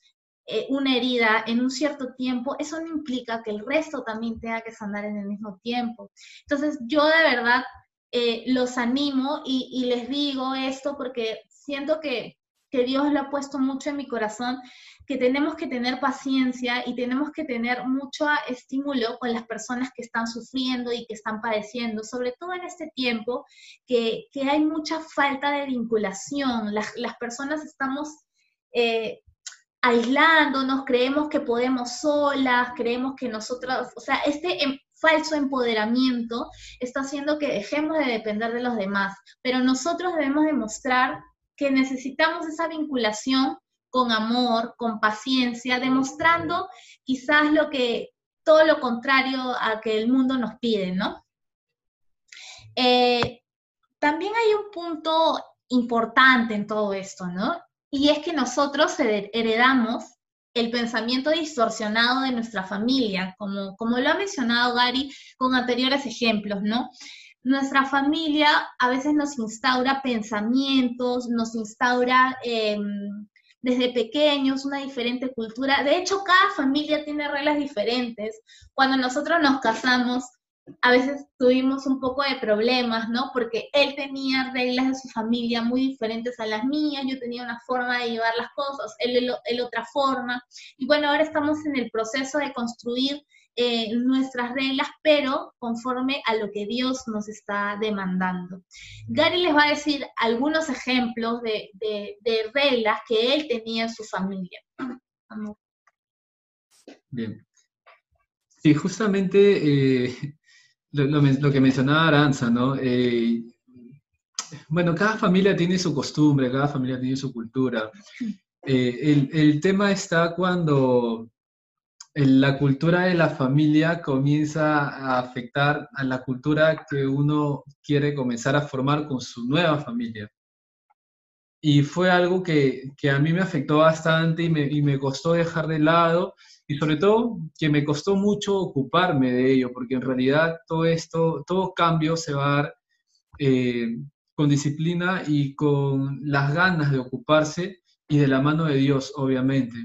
eh, una herida en un cierto tiempo, eso no implica que el resto también tenga que sanar en el mismo tiempo. Entonces, yo de verdad eh, los animo y, les digo esto porque siento que, que Dios lo ha puesto mucho en mi corazón, que tenemos que tener paciencia y tenemos que tener mucho estímulo con las personas que están sufriendo y que están padeciendo, sobre todo en este tiempo que, que hay mucha falta de vinculación. Las, las personas estamos eh, aislándonos, creemos que podemos solas, creemos que nosotros, o sea, este em, falso empoderamiento está haciendo que dejemos de depender de los demás, pero nosotros debemos demostrar que necesitamos esa vinculación con amor, con paciencia, demostrando quizás lo que, todo lo contrario a que el mundo nos pide, ¿no? Eh, también hay un punto importante en todo esto, ¿no? Y es que nosotros heredamos el pensamiento distorsionado de nuestra familia, como, como lo ha mencionado Gary con anteriores ejemplos, ¿no? Nuestra familia a veces nos instaura pensamientos, nos instaura em, desde pequeños una diferente cultura. De hecho, cada familia tiene reglas diferentes. Cuando nosotros nos casamos, a veces tuvimos un poco de problemas, ¿no? Porque él tenía reglas de su familia muy diferentes a las mías, yo tenía una forma de llevar las cosas, él, otra forma. Y bueno, ahora estamos en el proceso de construir eh, nuestras reglas, pero conforme a lo que Dios nos está demandando. Gary les va a decir algunos ejemplos de, reglas que él tenía en su familia. [CLEARS THROAT] Bien. Sí, justamente eh, lo, que mencionaba Aranza, ¿no? Eh, bueno, cada familia tiene su costumbre, cada familia tiene su cultura. el, el, tema está cuando la cultura de la familia comienza a afectar a la cultura que uno quiere comenzar a formar con su nueva familia. Y fue algo que, a mí me afectó bastante y me, costó dejar de lado y sobre todo que me costó mucho ocuparme de ello, porque en realidad todo esto, todo cambio se va a dar eh, con disciplina y con las ganas de ocuparse y de la mano de Dios, obviamente.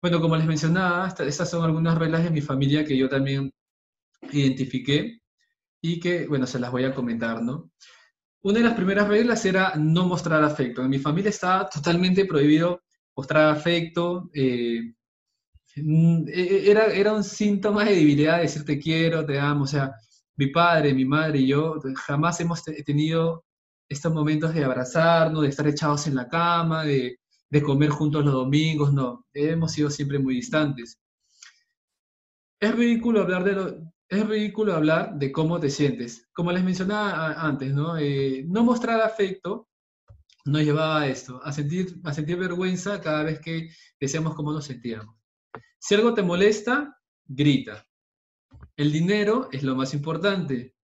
Bueno, como les mencionaba, estas son algunas reglas de mi familia que yo también identifiqué y que, bueno, se las voy a comentar, ¿no? Una de las primeras reglas era no mostrar afecto. En mi familia estaba totalmente prohibido mostrar afecto. Eh, era, era un síntoma de debilidad decir te quiero, te amo. O sea, mi padre, mi madre y yo jamás hemos tenido estos momentos de abrazarnos, de estar echados en la cama, de, de comer juntos los domingos, no, hemos sido siempre muy distantes. Es ridículo hablar de, lo, es ridículo hablar de cómo te sientes. Como les mencionaba antes, ¿no? Eh, no mostrar afecto nos llevaba a esto, a sentir, a sentir vergüenza cada vez que decíamos cómo nos sentíamos. Si algo te molesta, grita. El dinero es lo más importante.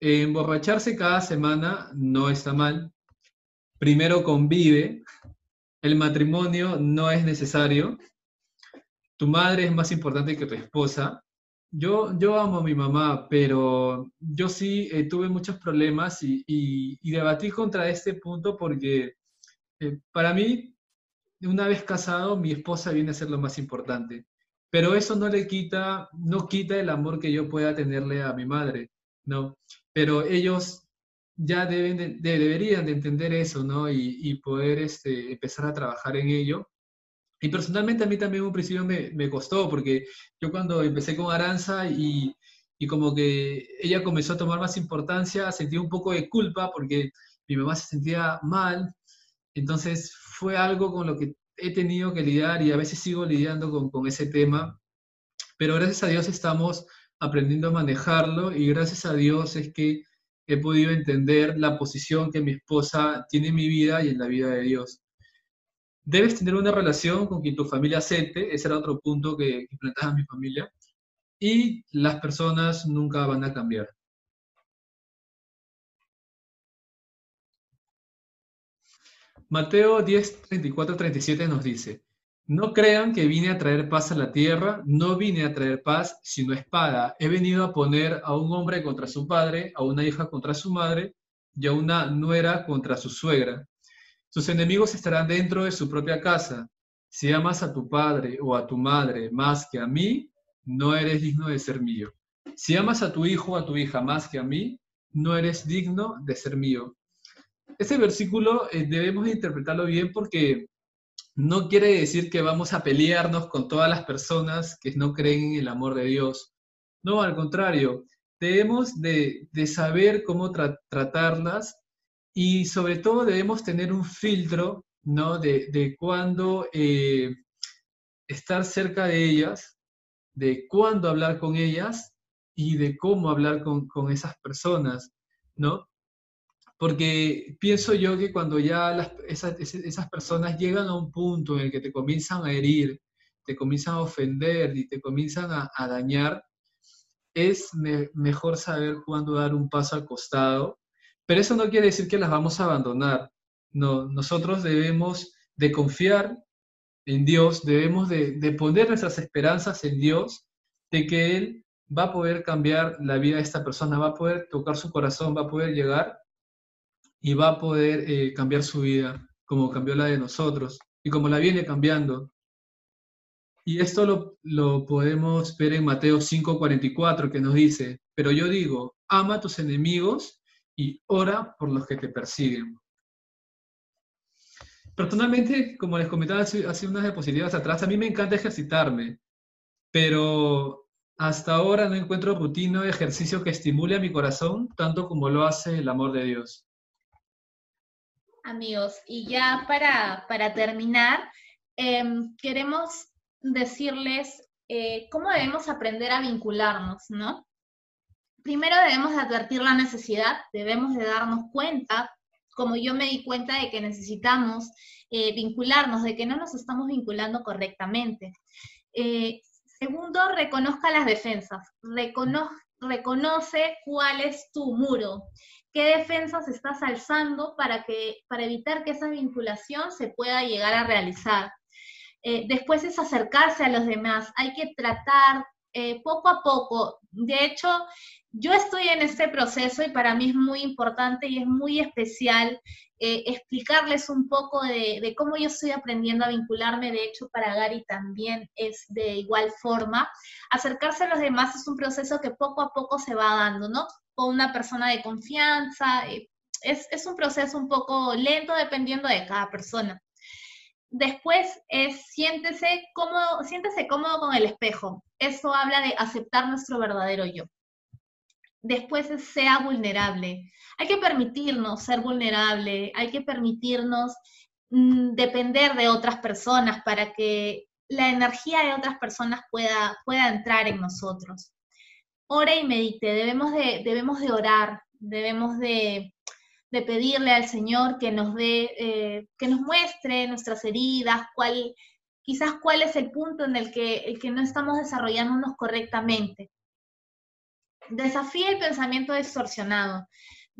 Emborracharse cada semana no está mal. Primero convive, el matrimonio no es necesario, tu madre es más importante que tu esposa. Yo, yo amo a mi mamá, pero yo sí eh, tuve muchos problemas y, debatí contra este punto porque eh, para mí, una vez casado, mi esposa viene a ser lo más importante. Pero eso no le quita, no quita el amor que yo pueda tenerle a mi madre, ¿no? Pero ellos ya deben de, deberían de entender eso, ¿no? Y, poder este, empezar a trabajar en ello. Y personalmente a mí también un principio me, me costó, porque yo cuando empecé con Aranza y, y, como que ella comenzó a tomar más importancia, sentí un poco de culpa porque mi mamá se sentía mal. Entonces fue algo con lo que he tenido que lidiar y a veces sigo lidiando con, ese tema. Pero gracias a Dios estamos aprendiendo a manejarlo y gracias a Dios es que he podido entender la posición que mi esposa tiene en mi vida y en la vida de Dios. Debes tener una relación con quien tu familia acepte, ese era otro punto que, que planteaba mi familia, y las personas nunca van a cambiar. Mateo 10, 34, 37 nos dice, no crean que vine a traer paz a la tierra, no vine a traer paz, sino espada. He venido a poner a un hombre contra su padre, a una hija contra su madre y a una nuera contra su suegra. Sus enemigos estarán dentro de su propia casa. Si amas a tu padre o a tu madre más que a mí, no eres digno de ser mío. Si amas a tu hijo o a tu hija más que a mí, no eres digno de ser mío. Ese versículo eh, debemos interpretarlo bien porque no quiere decir que vamos a pelearnos con todas las personas que no creen en el amor de Dios. No, al contrario, debemos de, saber cómo tratarlas y sobre todo debemos tener un filtro ¿no? de, de cuándo eh, estar cerca de ellas, de cuándo hablar con ellas y de cómo hablar con, con esas personas, ¿no? Porque pienso yo que cuando ya las, esas, personas llegan a un punto en el que te comienzan a herir, te comienzan a ofender y te comienzan a, dañar, es mejor saber cuándo dar un paso al costado. Pero eso no quiere decir que las vamos a abandonar. No, nosotros debemos de confiar en Dios, debemos de, de poner nuestras esperanzas en Dios, de que Él va a poder cambiar la vida de esta persona, va a poder tocar su corazón, va a poder llegar y va a poder eh, cambiar su vida como cambió la de nosotros y como la viene cambiando. Y esto lo, lo podemos ver en Mateo 5:44 que nos dice, pero yo digo, ama a tus enemigos y ora por los que te persiguen. Personalmente, como les comentaba hace, unas diapositivas atrás, a mí me encanta ejercitarme, pero hasta ahora no encuentro rutina de ejercicio que estimule a mi corazón tanto como lo hace el amor de Dios amigos. Y ya para, terminar, em, queremos decirles eh, cómo debemos aprender a vincularnos, ¿no? Primero debemos advertir la necesidad, debemos de darnos cuenta, como yo me di cuenta de que necesitamos eh, vincularnos, de que no nos estamos vinculando correctamente. Eh, segundo, reconozca las defensas, reconoce cuál es tu muro qué defensas estás alzando para, que, para evitar que esa vinculación se pueda llegar a realizar. Eh, después es acercarse a los demás, hay que tratar eh, poco a poco. De hecho, yo estoy en este proceso y para mí es muy importante y es muy especial eh, explicarles un poco de, de, cómo yo estoy aprendiendo a vincularme. De hecho, para Gary también es de igual forma. Acercarse a los demás es un proceso que poco a poco se va dando, ¿no? Una persona de confianza. Eh, es, es un proceso un poco lento dependiendo de cada persona. Después es siéntese cómodo, siéntese cómodo con el espejo. Eso habla de aceptar nuestro verdadero yo. Después es sea vulnerable. Hay que permitirnos ser vulnerable, hay que permitirnos mm, depender de otras personas para que la energía de otras personas pueda, pueda entrar en nosotros ore y medite, debemos de, debemos de orar, debemos de, pedirle al Señor que nos dé, eh, que nos muestre nuestras heridas, cuál, quizás cuál es el punto en el que, el que no estamos desarrollándonos correctamente. Desafía el pensamiento distorsionado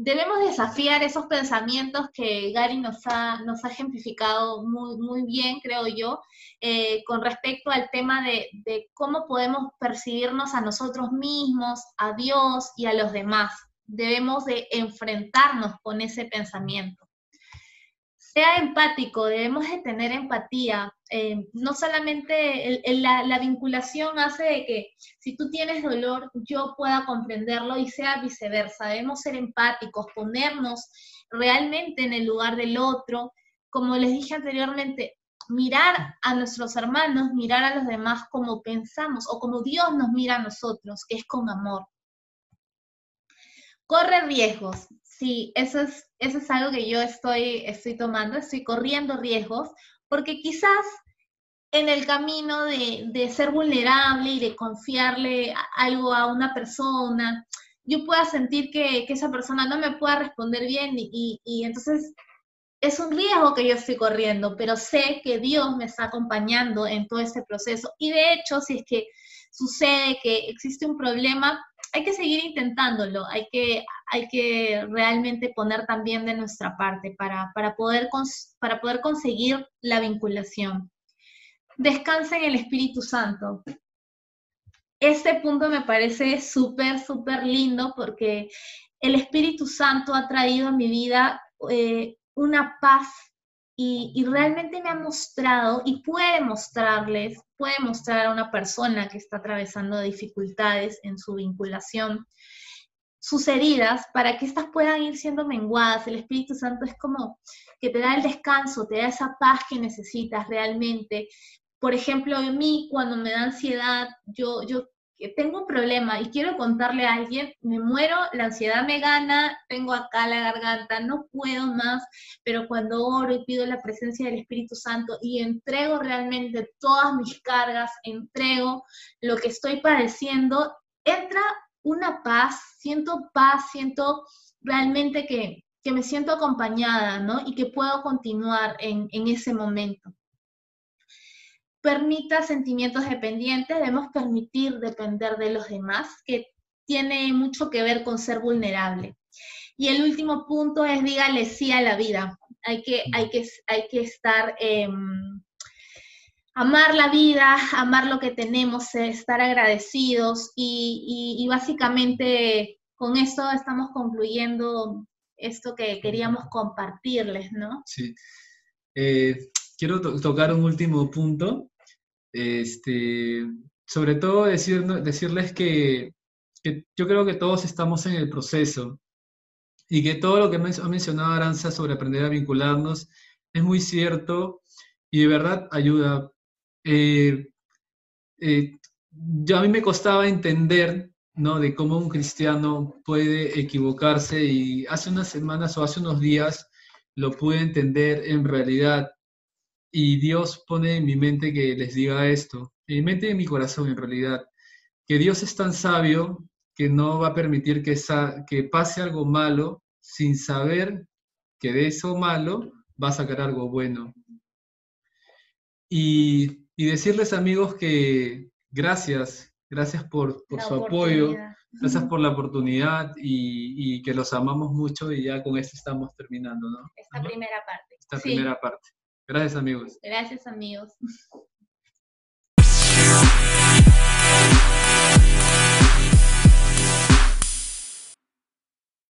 debemos desafiar esos pensamientos que Gary nos ha, nos ha ejemplificado muy, muy bien, creo yo, eh, con respecto al tema de, de, cómo podemos percibirnos a nosotros mismos, a Dios y a los demás. Debemos de enfrentarnos con ese pensamiento sea empático, debemos de tener empatía. Eh, no solamente la, vinculación hace de que si tú tienes dolor, yo pueda comprenderlo y sea viceversa. Debemos ser empáticos, ponernos realmente en el lugar del otro. Como les dije anteriormente, mirar a nuestros hermanos, mirar a los demás como pensamos o como Dios nos mira a nosotros, que es con amor. Corre riesgos, Sí, eso es, eso es algo que yo estoy, estoy tomando, estoy corriendo riesgos, porque quizás en el camino de, ser vulnerable y de confiarle algo a una persona, yo pueda sentir que, esa persona no me pueda responder bien y, entonces es un riesgo que yo estoy corriendo, pero sé que Dios me está acompañando en todo este proceso. Y de hecho, si es que sucede que existe un problema, hay que seguir intentándolo, hay que, hay que realmente poner también de nuestra parte para, para, poder, para poder conseguir la vinculación. Descansa en el Espíritu Santo. Este punto me parece súper, súper lindo porque el Espíritu Santo ha traído a mi vida eh, una paz y, realmente me ha mostrado y puede mostrarles, puede mostrar a una persona que está atravesando dificultades en su vinculación, sus heridas, para que éstas puedan ir siendo menguadas. El Espíritu Santo es como que te da el descanso, te da esa paz que necesitas realmente. Por ejemplo, en mí, cuando me da ansiedad, yo, yo tengo un problema y quiero contarle a alguien, me muero, la ansiedad me gana, tengo acá la garganta, no puedo más, pero cuando oro y pido la presencia del Espíritu Santo y entrego realmente todas mis cargas, entrego lo que estoy padeciendo, entra una paz, siento paz, siento realmente que, me siento acompañada, ¿no? Y que puedo continuar en, en ese momento permita sentimientos dependientes, debemos permitir depender de los demás, que tiene mucho que ver con ser vulnerable. Y el último punto es dígale sí a la vida. Hay que, hay que, hay que estar, em, amar la vida, amar lo que tenemos, estar agradecidos y, básicamente con esto estamos concluyendo esto que queríamos compartirles, ¿no? Sí. Eh, quiero tocar un último punto este, sobre todo decir, decirles que, yo creo que todos estamos en el proceso y que todo lo que ha mencionado Aranza sobre aprender a vincularnos es muy cierto y de verdad ayuda. Eh, eh, yo a mí me costaba entender ¿no? de cómo un cristiano puede equivocarse y hace unas semanas o hace unos días lo pude entender en realidad y Dios pone en mi mente que les diga esto, en mi mente y en mi corazón en realidad, que Dios es tan sabio que no va a permitir que, que pase algo malo sin saber que de eso malo va a sacar algo bueno. Y, decirles amigos que gracias, gracias por, su apoyo, gracias por la oportunidad y, que los amamos mucho y ya con esto estamos terminando, ¿no? Esta primera parte. Esta primera parte. Gracias amigos. Gracias amigos. [LAUGHS]